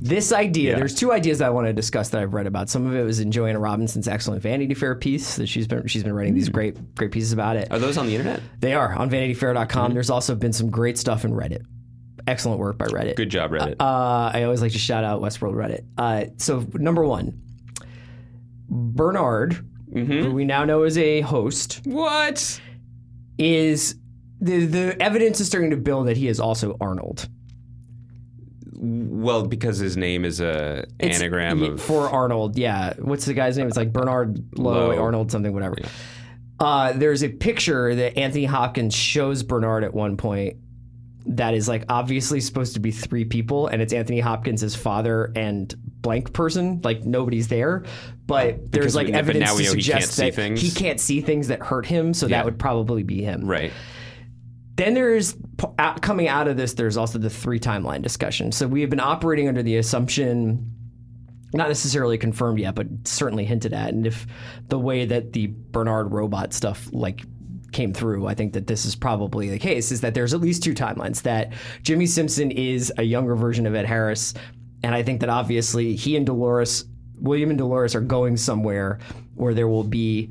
This idea, there's two ideas that I want to discuss that I've read about. Some of it was in Joanna Robinson's excellent Vanity Fair piece that she's been she's been writing these great great pieces about it.
Are those on the internet?
They are on VanityFair.com. There's also been some great stuff in Reddit. Excellent work by Reddit.
Good job, Reddit.
Uh, I always like to shout out Westworld Reddit. Uh, so number one, Bernard, who we now know is a host,
what?
is the the evidence is starting to build that he is also Arnold.
Well, because his name is a
It's-
anagram of
for Arnold. Yeah, what's the guy's name? It's like Bernard Lowe,
Lowe.
Arnold, something, whatever. Uh, there's a picture that Anthony Hopkins shows Bernard at one point that is like obviously supposed to be three people, and it's Anthony Hopkins' father and blank person. Like nobody's there, but there's
Because
like
we-
evidence to suggest that he can't see things that hurt him. So
Yeah.
that would probably be him.
Right.
Then there's coming out of this. There's also the three timeline discussion. So we have been operating under the assumption, not necessarily confirmed yet, but certainly hinted at. And if the way that the Bernard robot stuff like came through, I think that this is probably the case. Is that there's at least two timelines. That Jimmy Simpson is a younger version of Ed Harris, and I think that obviously he and Dolores, William and Dolores, are going somewhere where there will be.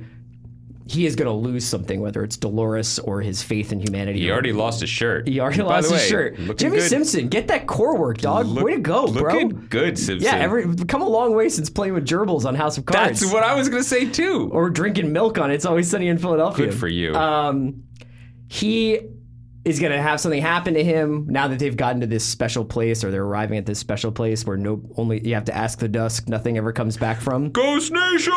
He is going to lose something, whether it's Dolores or his faith in humanity.
He already lost his shirt.
He already
By
lost
the
his
way,
shirt. Jimmy
good.
Simpson, get that core work, dog.
Look-
way to go, bro.
Looking good, Simpson.
Yeah, every come a long way since playing with gerbils on House of Cards.
That's what I was gonna say too.
or drinking milk on It's Always Sunny in Philadelphia.
Good for you.
Um, he is going to have something happen to him now that they've gotten to this special place, or they're arriving at this special place where no only you have to ask the dusk, nothing ever comes back from.
Ghost Nation.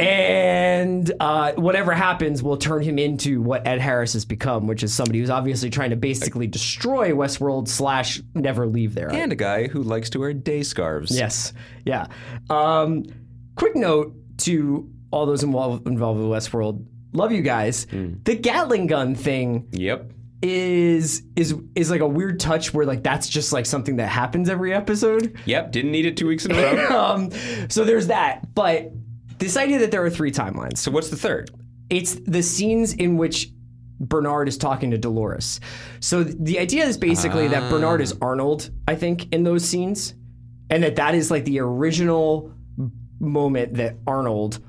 And uh, whatever happens will turn him into what Ed Harris has become, which is somebody who's obviously trying to basically destroy Westworld slash never leave there.
And a guy who likes to wear day scarves.
Yes. Yeah. Um, quick note to all those involved, involved with Westworld. Love you guys. The Gatling gun thing
Yep.
is is is like a weird touch where like that's just like something that happens every episode.
Yep. Didn't need it two weeks in a row. [laughs]
Um, so there's that. But this idea that there are three timelines.
so what's the third?
It's the scenes in which Bernard is talking to Dolores. So the idea is basically that ah. Bernard is Arnold, I think, in those scenes, and that that is like the original moment that Arnold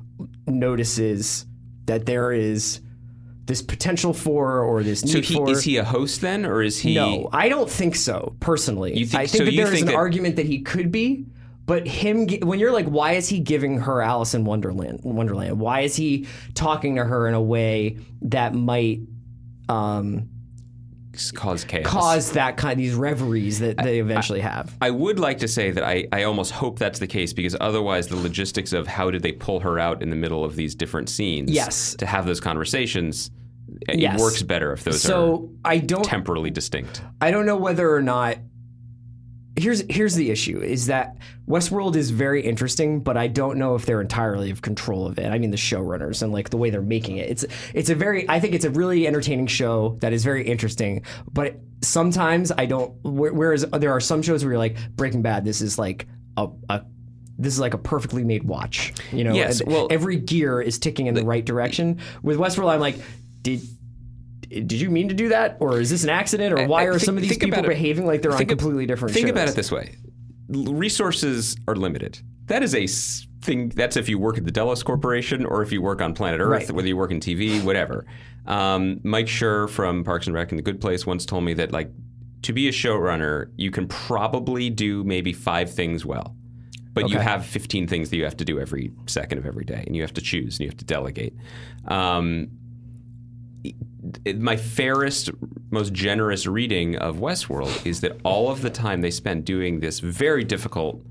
notices that there is this potential for or this need
So he
for.
is he a host then, or is he?
No, I don't think so. Personally,
You think-
I think
so
that there is
think
an
that-
argument that he could be, but him when you're like, why is he giving her Alice in Wonderland? Wonderland. Why is he talking to her in a way that might um,
cause chaos.
cause that kind of these reveries that they eventually have?
I would like to say that I, I almost hope that's the case because otherwise the logistics of how did they pull her out in the middle of these different scenes
Yes.
to have those conversations it
Yes.
works better if those are
So I don't
temporally distinct.
I don't know whether or not. Here's here's the issue: is that Westworld is very interesting, but I don't know if they're entirely of control of it. I mean, the showrunners and like the way they're making it. It's it's a very I think it's a really entertaining show that is very interesting, but sometimes I don't. Whereas there are some shows where you're like Breaking Bad. This is like a. a this is like a perfectly made watch, you know.
Yes, well-
every gear is ticking in the right direction. With Westworld, I'm like, did did you mean to do that, or is this an accident, or why
I
are
think-
some of these people behaving like they're on completely different?
Think
shows?
about it this way: resources are limited. That is a thing. That's if you work at the Delos Corporation or if you work on Planet Earth,
Right.
whether you work in TV, whatever. Um, Mike Schur from Parks and Rec and The Good Place once told me that like to be a showrunner, you can probably do maybe five things well. But you have 15 things that you have to do every second of every day, and you have to choose and you have to delegate. Um, my fairest, most generous reading of Westworld is that all of the time they spent doing this very difficult.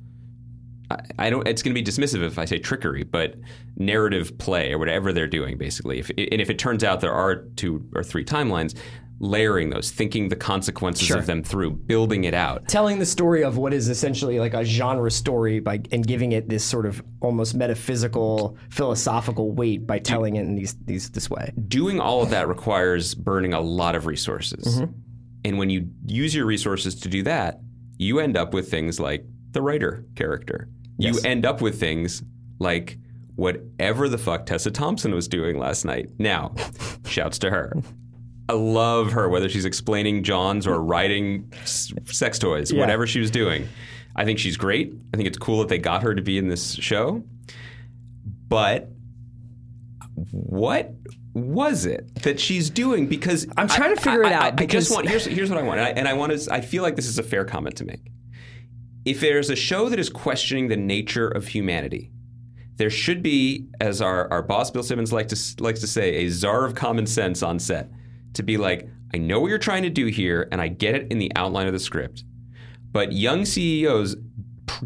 I, I don't. It's going to be dismissive if I say trickery, but narrative play or whatever they're doing, basically. If, and if it turns out there are two or three timelines, layering those, thinking the consequences
Sure.
of them through, building it out.
telling the story of what is essentially like a genre story by and giving it this sort of almost metaphysical, philosophical weight by telling it in these these this way.
doing all of that requires burning a lot of resources. Mm-hmm. And when you use your resources to do that, you end up with things like the writer character. You end up with things like whatever the fuck Tessa Thompson was doing last night. Now, [laughs] shouts to her. I love her, whether she's explaining Johns or writing s- sex toys,
Yeah.
whatever she was doing. I think she's great. I think it's cool that they got her to be in this show. But what was it that she's doing? Because
I'm trying to figure it out
I,
because-
just want here's here's what I want, and I, and I want to. I feel like this is a fair comment to make. If there's a show that is questioning the nature of humanity, there should be, as our, our boss Bill Simmons like to likes to say, a czar of common sense on set to be like, I know what you're trying to do here, and I get it in the outline of the script, but young CEOs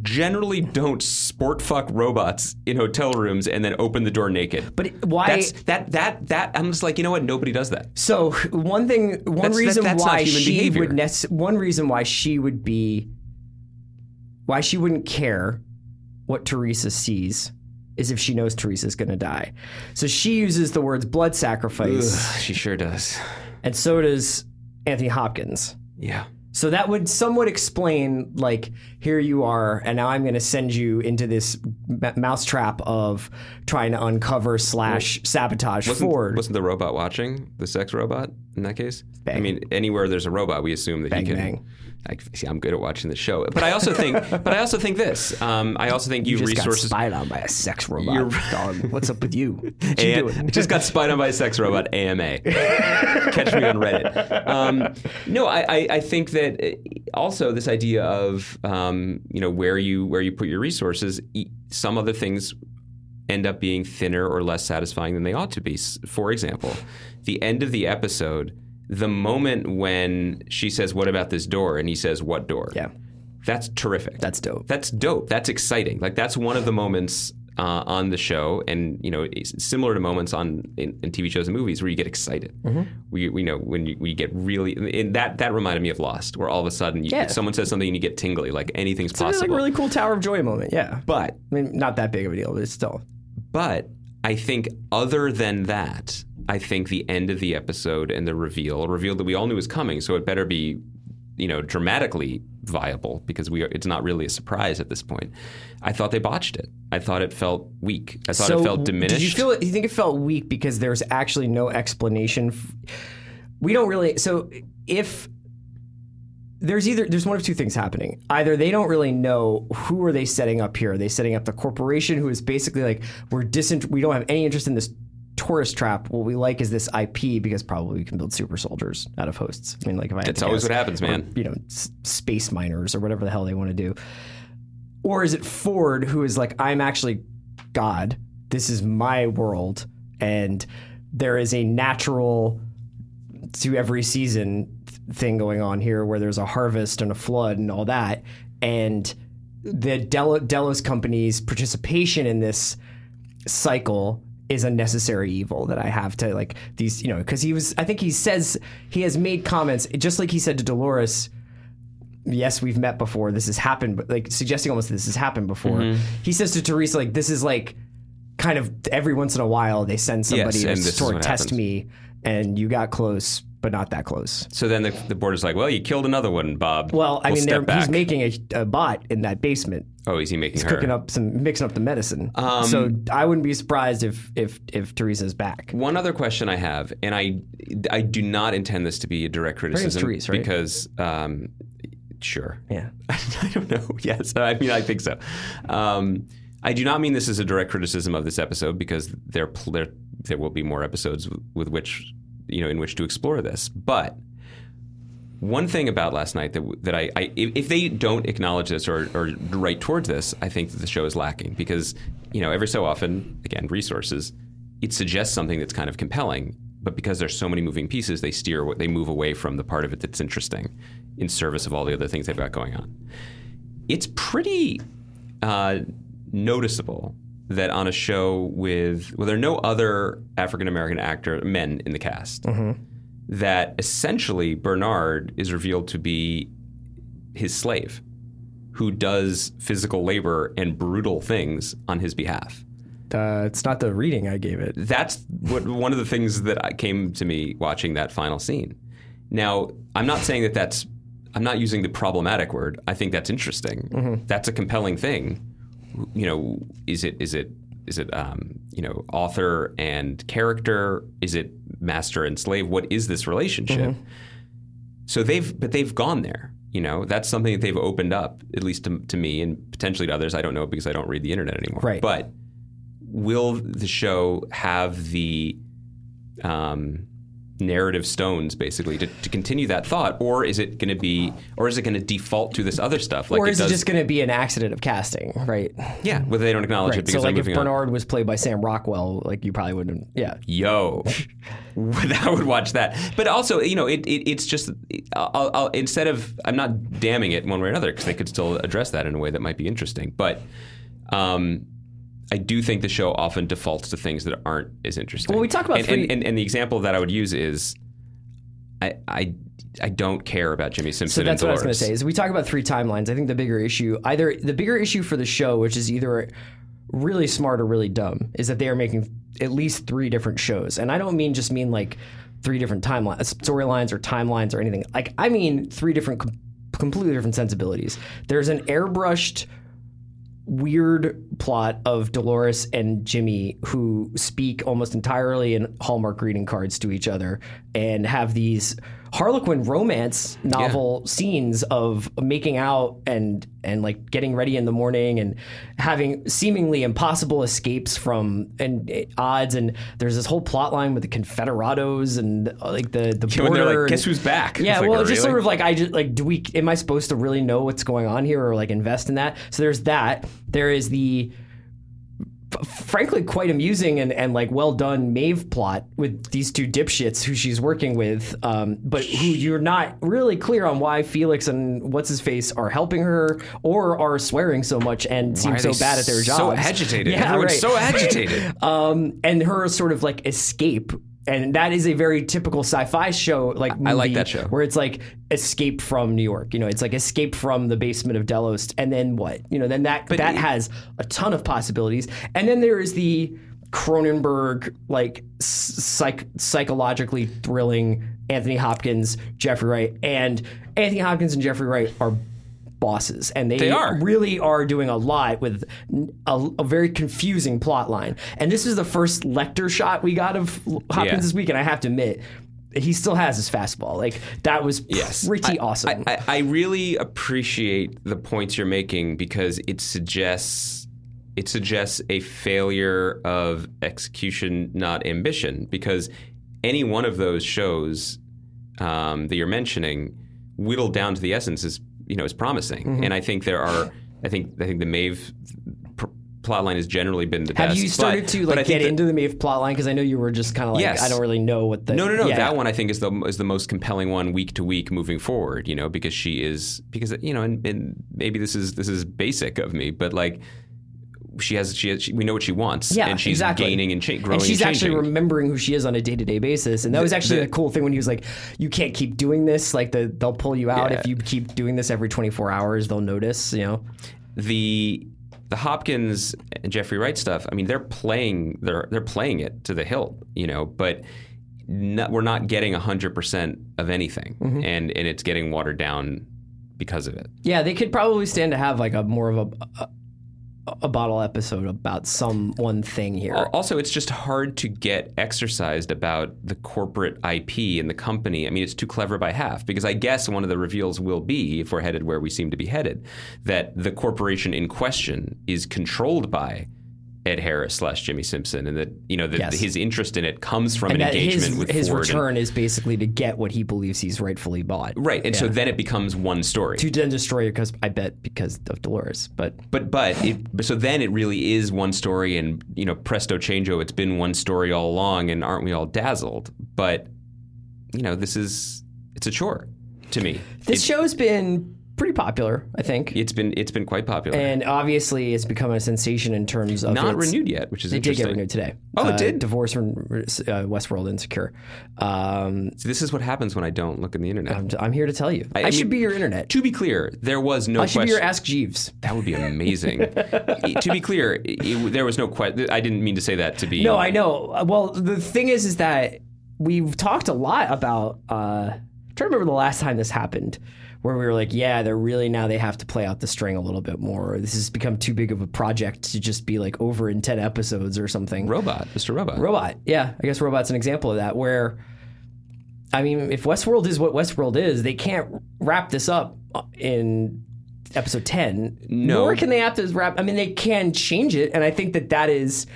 generally don't sport fuck robots in hotel rooms and then open the door naked.
But why?
That's that that that I'm just like, you know what? Nobody does that.
So one thing, one
That's-
reason
that-
why she
behavior.
would nec- one reason why she would be, why she wouldn't care what Teresa sees is if she knows Teresa's going to die. So she uses the words blood sacrifice,
She sure does.
And so does Anthony Hopkins.
Yeah.
So that would somewhat explain, like, here you are, and now I'm going to send you into this m- mousetrap of trying to uncover slash sabotage
Wasn't,
Ford.
wasn't the robot watching the sex robot in that case? I mean, anywhere there's a robot, we assume that
Bang,
he can.
bang.
I, see, I'm good at watching the show, but I also think, but I also think this. Um, I also think you,
just
resources.
got spied on by a sex robot.
You're-
Dog, [laughs] what's up with you? What you doing? [laughs]
just got spied on by a sex robot. AMA. Catch me on Reddit. Um, no, I, I, I think that uh, also this idea of um, you know where you where you put your resources. Some other things end up being thinner or less satisfying than they ought to be. For example, the end of the episode, the moment when she says, "What about this door?" and he says, "What door?"
Yeah.
That's terrific.
That's dope.
That's dope. That's exciting. Like that's one of the moments uh, on the show, and you know, similar to moments on in, in TV shows and movies where you get excited.
Mm-hmm.
We, we know when you, we get really and that that reminded me of Lost, where all of a sudden you,
Yeah.
someone says something and you get tingly, like anything's
It's like
possible.
a really cool Tower of Joy moment. Yeah.
but
I mean, not that big of a deal, but it's still.
but I think other than that, I think the end of the episode and the reveal, a reveal that we all knew was coming, so it better be, you know, dramatically viable because we are, it's not really a surprise at this point. I thought they botched it. I thought it felt weak. I thought it felt diminished.
Did you feel? You think it felt weak because there's actually no explanation? f- We don't really. So if there's either there's one of two things happening. Either they don't really know who are they setting up here. Are they setting up the corporation who is basically like we're disint- we don't have any interest in this tourist trap. What we like is this IP because probably we can build super soldiers out of hosts. I mean, like if I
That's always
guess.
what happens,
Or,
man.
you know, s- space miners or whatever the hell they want to do. Or is it Ford who is like, I'm actually God. This is my world, and there is a natural to every season thing going on here where there's a harvest and a flood and all that. And the Del- Delos company's participation in this cycle is a necessary evil that I have to like these, you know, because he was, I think he says, he has made comments, just like he said to Dolores, yes, we've met before. This has happened, but like suggesting almost this has happened before.
Mm-hmm.
He says to Teresa, like, this is like kind of every once in a while they send somebody
Yes,
to
and this is
sort of test
happens.
me, and you got close, but not that close.
so then the, the board is like, well, you killed another one, Bob.
Well, I
We'll
mean, he's making a, a bot in that basement,
Oh, is he making her?
cooking up some, mixing up the medicine.
Um,
so I wouldn't be surprised if if if Teresa's back.
One other question I have, and I, I do not intend this to be a direct criticism
Therese, right?
because, um, sure,
Yeah. [laughs]
I don't know. [laughs] Yes, I mean, I think so. Um, I do not mean this as a direct criticism of this episode because there, there, there will be more episodes with, with which, you know, in which to explore this. But one thing about last night that that I, I if, they don't acknowledge this or, or write towards this, I think that the show is lacking because you know every so often, again, resources, it suggests something that's kind of compelling, but because there's so many moving pieces, they steer what they move away from the part of it that's interesting, in service of all the other things they've got going on. It's pretty uh, noticeable that on a show with well, there are no other African American actor men in the cast that essentially Bernard is revealed to be his slave who does physical labor and brutal things on his behalf.
Uh, it's not the reading I gave it.
That's what, [laughs] one of the things that came to me watching that final scene. Now, I'm not saying that that's, I'm not using the problematic word. I think that's interesting. That's a compelling thing. You know, is it, is it, is it, um, you know, author and character? Is it master and slave? What is this relationship? So they've, but they've gone there. You know, that's something that they've opened up, at least to, to me and potentially to others. I don't know because I don't read the internet anymore.
Right.
But will the show have the um, narrative stones basically to, to continue that thought, or is it going to be, or is it going to default to this other stuff? Like
or is it,
does,
just going to be an accident of casting, right?
yeah, whether they don't acknowledge it
Right.
because
So, like, if
moving on.
Bernard was played by Sam Rockwell, like you probably wouldn't. Yeah.
Yo, [laughs] I would watch that. But also, you know, it, it it's just I'll, I'll, instead of I'm not damning it one way or another because they could still address that in a way that might be interesting. But Um, I do think the show often defaults to things that aren't as interesting.
Well, we talk about
and,
three-
and, and, and the example that I would use is, I I, I don't care about Jimmy Simpson.
So that's what I was going to say. Is we talk about three timelines. I think the bigger issue, either the bigger issue for the show, which is either really smart or really dumb, is that they are making at least three different shows. And I don't mean just mean like three different timelines, uh, storylines or timelines or anything. Like I mean three different, completely different sensibilities. There's an airbrushed weird plot of Dolores and Jimmy who speak almost entirely in Hallmark greeting cards to each other and have these Harlequin romance novel scenes of making out and and like getting ready in the morning and having seemingly impossible escapes from and uh, odds and there's this whole plot line with the Confederados and uh, like the the border
they're like, guess who's back?
yeah,
It's
well, it's just
really?
sort of like I just like do we am I supposed to really know what's going on here or like invest in that? So there's that. There is the frankly quite amusing and, and like well done Maeve plot with these two dipshits who she's working with, um, but who you're not really clear on why Felix and what's his face are helping her or are swearing so much and seem so bad at their jobs.
So agitated. [laughs]
Yeah,
Everyone's
right.
so agitated. [laughs]
um, and her sort of like escape. And that is a very typical sci-fi show, like
I like
movie
that show.
where it's like escape from New York. You know, it's like escape from the basement of Delos, and then what? You know, then that but that
it-
has a ton of possibilities. And then there is the Cronenberg like psych psychologically thrilling Anthony Hopkins, Jeffrey Wright, and Anthony Hopkins and Jeffrey Wright are bosses and they,
They are.
really are doing a lot with a, a very confusing plot line and this is the first Lecter shot we got of Hopkins
Yeah.
this week and I have to admit he still has his fastball like that was
Yes.
pretty
I-
awesome
I, I, I really appreciate the points you're making because it suggests it suggests a failure of execution, not ambition. Because any one of those shows um, that you're mentioning, whittled down to the essence, is you know is promising.
Mm-hmm.
And I think there are. I think I think the Maeve pr- plotline has generally been the
have
best.
you started
but-
to like get
that-
into the Maeve plotline because I know you were just kind of like
Yes.
I don't really know what the
No, no, no.
yeah,
that one I think is the is the most compelling one week to week moving forward. You know, because she is because you know, and, and maybe this is this is basic of me, but like she has she, has, she we know what she wants,
Yeah,
and she's
exactly.
gaining and cha- growing
and she's
and
actually remembering who she is on a day to day basis, and that was actually
the-
the cool thing when he was like, "You can't keep doing this. Like the, they'll pull you out
Yeah.
if you keep doing this every twenty four hours. They'll notice." You know,
the the Hopkins and Jeffrey Wright stuff. I mean, they're playing they're they're playing it to the hilt, you know, but. Not, we're not getting hundred percent of anything,
Mm-hmm.
and and it's getting watered down because of it.
yeah, they could probably stand to have like a more of a a, bottle episode about some one thing here.
Also, it's just hard to get exercised about the corporate IP and the company. I mean, it's too clever by half because I guess one of the reveals will be, if we're headed where we seem to be headed, that the corporation in question is controlled by Ed Harris slash Jimmy Simpson, and that you know that
Yes.
his interest in it comes from
and
an engagement
his
with
his
Ford. and-
return is basically to get what he believes he's rightfully bought.
right, and so then it becomes one story.
To then destroy it because I bet because of Dolores, but
But but it, so then it really is one story, and you know, presto changeo, it's been one story all along, and aren't we all dazzled? But you know, this is it's a chore to me.
this show's been pretty popular, I think.
it's been it's been quite popular.
and obviously it's become a sensation in terms of
Not renewed yet, which is
It did get renewed today.
Oh, it
Uh,
did?
Divorce from uh, Westworld Insecure. Um,
So this is what happens when I don't look in the internet.
I'm, I'm here to tell you. I,
I
should
mean-
be your internet.
to be clear, there was no
I should
question.
be your Ask Jeeves.
that would be amazing. [laughs] to be clear, it, there was no question. I didn't mean to say that to be.
No, I know. Well, the thing is, is that we've talked a lot about. Uh, I'm trying to remember the last time this happened, where we were like, "Yeah, they're really now they have to play out the string a little bit more. This has become too big of a project to just be like over in ten episodes or something."
Robot, Mr. Robot.
Robot. Yeah, I guess Robot's an example of that. Where, I mean, if Westworld is what Westworld is, they can't wrap this up in episode ten.
No.
Nor can they have to wrap. I mean, they can change it, and I think that that is.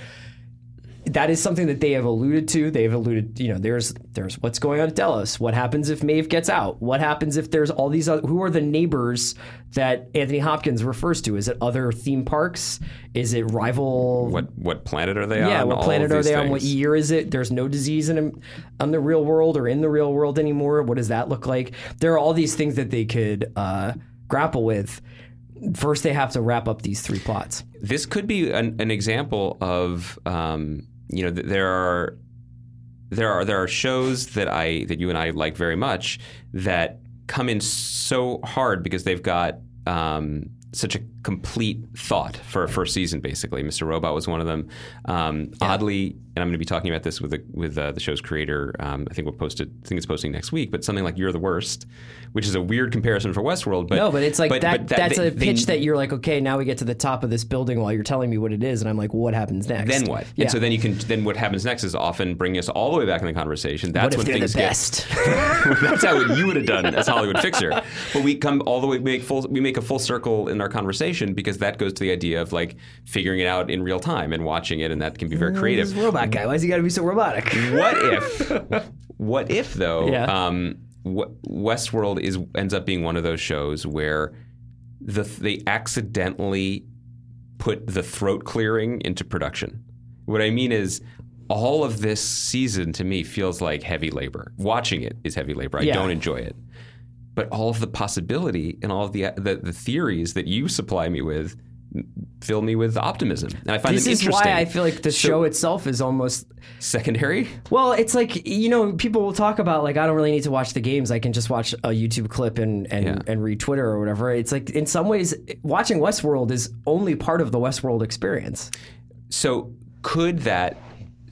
That is something that they have alluded to. They've alluded, you know, there's there's what's going on at Delos. What happens if Maeve gets out? What happens if there's all these other? Who are the neighbors that Anthony Hopkins refers to? Is it other theme parks? Is it rival
What what planet are they on?
yeah, what
All
planet are they on? What year is it? There's no disease in on the real world or in the real world anymore. What does that look like? There are all these things that they could uh, grapple with. first they have to wrap up these three plots.
this could be an, an example of um, you know th- there are there are there are shows that I that you and I like very much that come in so hard because they've got um, such a complete thought for a first season. Basically, Mr. Robot was one of them. Um, Oddly, and I'm going to be talking about this with the, with uh, the show's creator. Um, I think we'll post it. I think it's posting next week. But something like "You're the Worst," which is a weird comparison for Westworld. But
No, but it's like that.
but
that's
they-
a pitch
they-
that you're like, okay, now we get to the top of this building while you're telling me what it is, and I'm like, what happens next?
Then what?
Yeah.
And so then you can. Then what happens next is often bring us all the way back in the conversation. That's when things get. [laughs] That's how you would have done as Hollywood fixer. But we come all the way. We make full. We make a full circle in our conversation because that goes to the idea of like figuring it out in real time and watching it, and that can be very creative.
robot guy. Why's he got to be so robotic?
What if? [laughs] What if though?
Yeah.
Um, Westworld is ends up being one of those shows where the they accidentally put the throat clearing into production. What I mean is. All of this season to me feels like heavy labor. Watching it is heavy labor. I
Yeah.
don't enjoy it. But all of the possibility and all of the, the the theories that you supply me with fill me with optimism. And I find
This is why I feel like the
So-
show itself is almost
secondary.
Well, it's like you know, people will talk about like I don't really need to watch the games. I can just watch a YouTube clip and and,
Yeah.
and read Twitter or whatever. It's like in some ways, watching Westworld is only part of the Westworld experience.
So could that?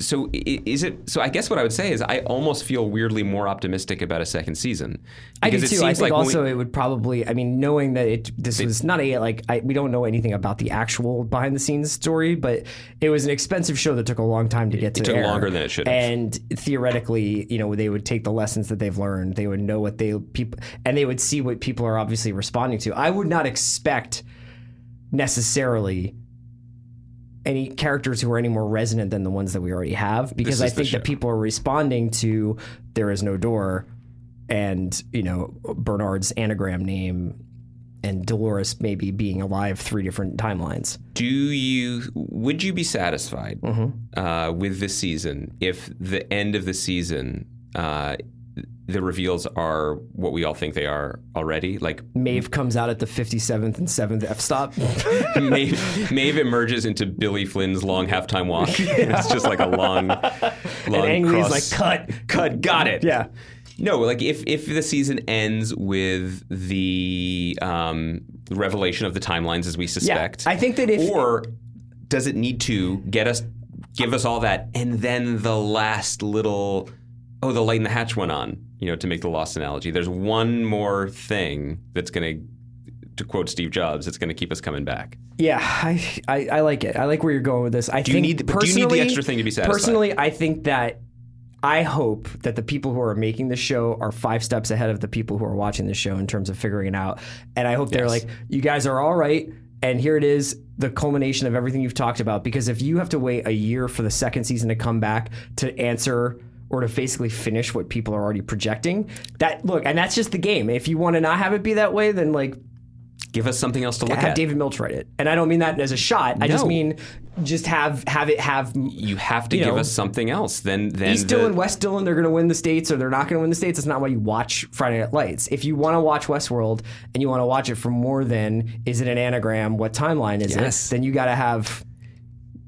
So i- is it? So I guess what I would say is I almost feel weirdly more optimistic about a second season.
I do too.
it
I think
like
also
we-
it would probably. I mean, knowing that it this was not a like I, we don't know anything about the actual behind the scenes story, but it was an expensive show that took a long time to get to.
It took
air.
longer than it should have.
And theoretically, you know, they would take the lessons that they've learned. They would know what they people, and they would see what people are obviously responding to. I would not expect necessarily any characters who are any more resonant than the ones that we already have because I think that people are responding to there is no door and you know Bernard's anagram name and Dolores maybe being alive three different timelines.
do you would you be satisfied
Mm-hmm.
uh, with this season if the end of the season uh, the reveals are what we all think they are already? Like
Maeve comes out at the 57th and 7th F stop.
Maeve, Maeve emerges into Billy Lynn's long halftime walk. [laughs] It's just like a long, [laughs] long
and like cut.
cut, got it.
Yeah.
No, like if if the season ends with the um, revelation of the timelines as we suspect,
I think that if-
or does it need to get us, give us all that, and then the last little, oh, the light in the hatch went on, you know, to make the lost analogy. There's one more thing that's going to. To quote Steve Jobs, it's going to keep us coming back.
Yeah, I, I I like it. I like where you're going with this. I
you
think
need- but do you need the
personally-
extra thing to be satisfied?
Personally, I think that I hope that the people who are making the show are five steps ahead of the people who are watching the show in terms of figuring it out. And I hope they're like, you guys are all right. And here it is, the culmination of everything you've talked about. Because if you have to wait a year for the second season to come back to answer or to basically finish what people are already projecting, that look, and that's just the game. If you want to not have it be that way, then like
Give us something else to look
have
at.
David Milch write it. And I don't mean that as a shot. I just mean just have have it have
you have to
you
give
know,
us something else. Then, then
East
the-
Dillon, West Dillon, they're going to win the states or they're not going to win the states. It's not why you watch Friday Night Lights. If you want to watch Westworld and you want to watch it for more than is it an anagram, what timeline is
Yes.
it, then you got to have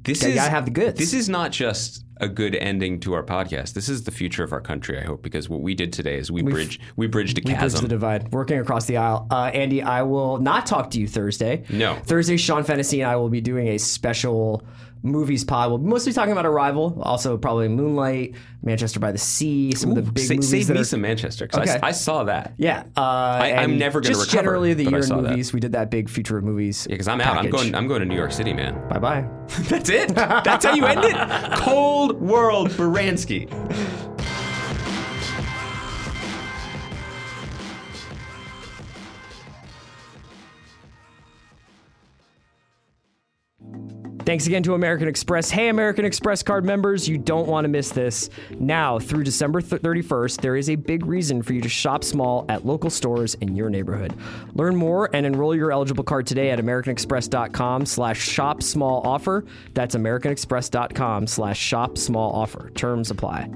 This
You
is
gotta have the goods.
This is not just a good ending to our podcast. This is the future of our country. I hope because what we did today is we bridge we bridged a
we bridge
chasm.
the divide, working across the aisle. Uh, Andy, I will not talk to you Thursday.
No.
Thursday, Sean Fennessy and I will be doing a special movies pod. We'll mostly talking about Arrival, also probably Moonlight, Manchester by the Sea, some of the big
Sa-
movies
save
that
me
are
some Manchester because
Okay.
I, saw that.
Yeah, uh, I,
I'm never gonna
just
recover,
generally the year in
saw that.
movies. We did that big future of movies.
Yeah, because I'm out. I'm going. I'm going to New York City, man.
Bye bye. [laughs]
That's it. That's how you end it. [laughs] Cold World Baranski.
Thanks again to American Express. Hey, American Express card members, you don't want to miss this. Now, through December 31st, there is a big reason for you to shop small at local stores in your neighborhood. Learn more and enroll your eligible card today at americanexpress.com slash shop small offer. That's americanexpress.com slash shop small offer. Terms apply.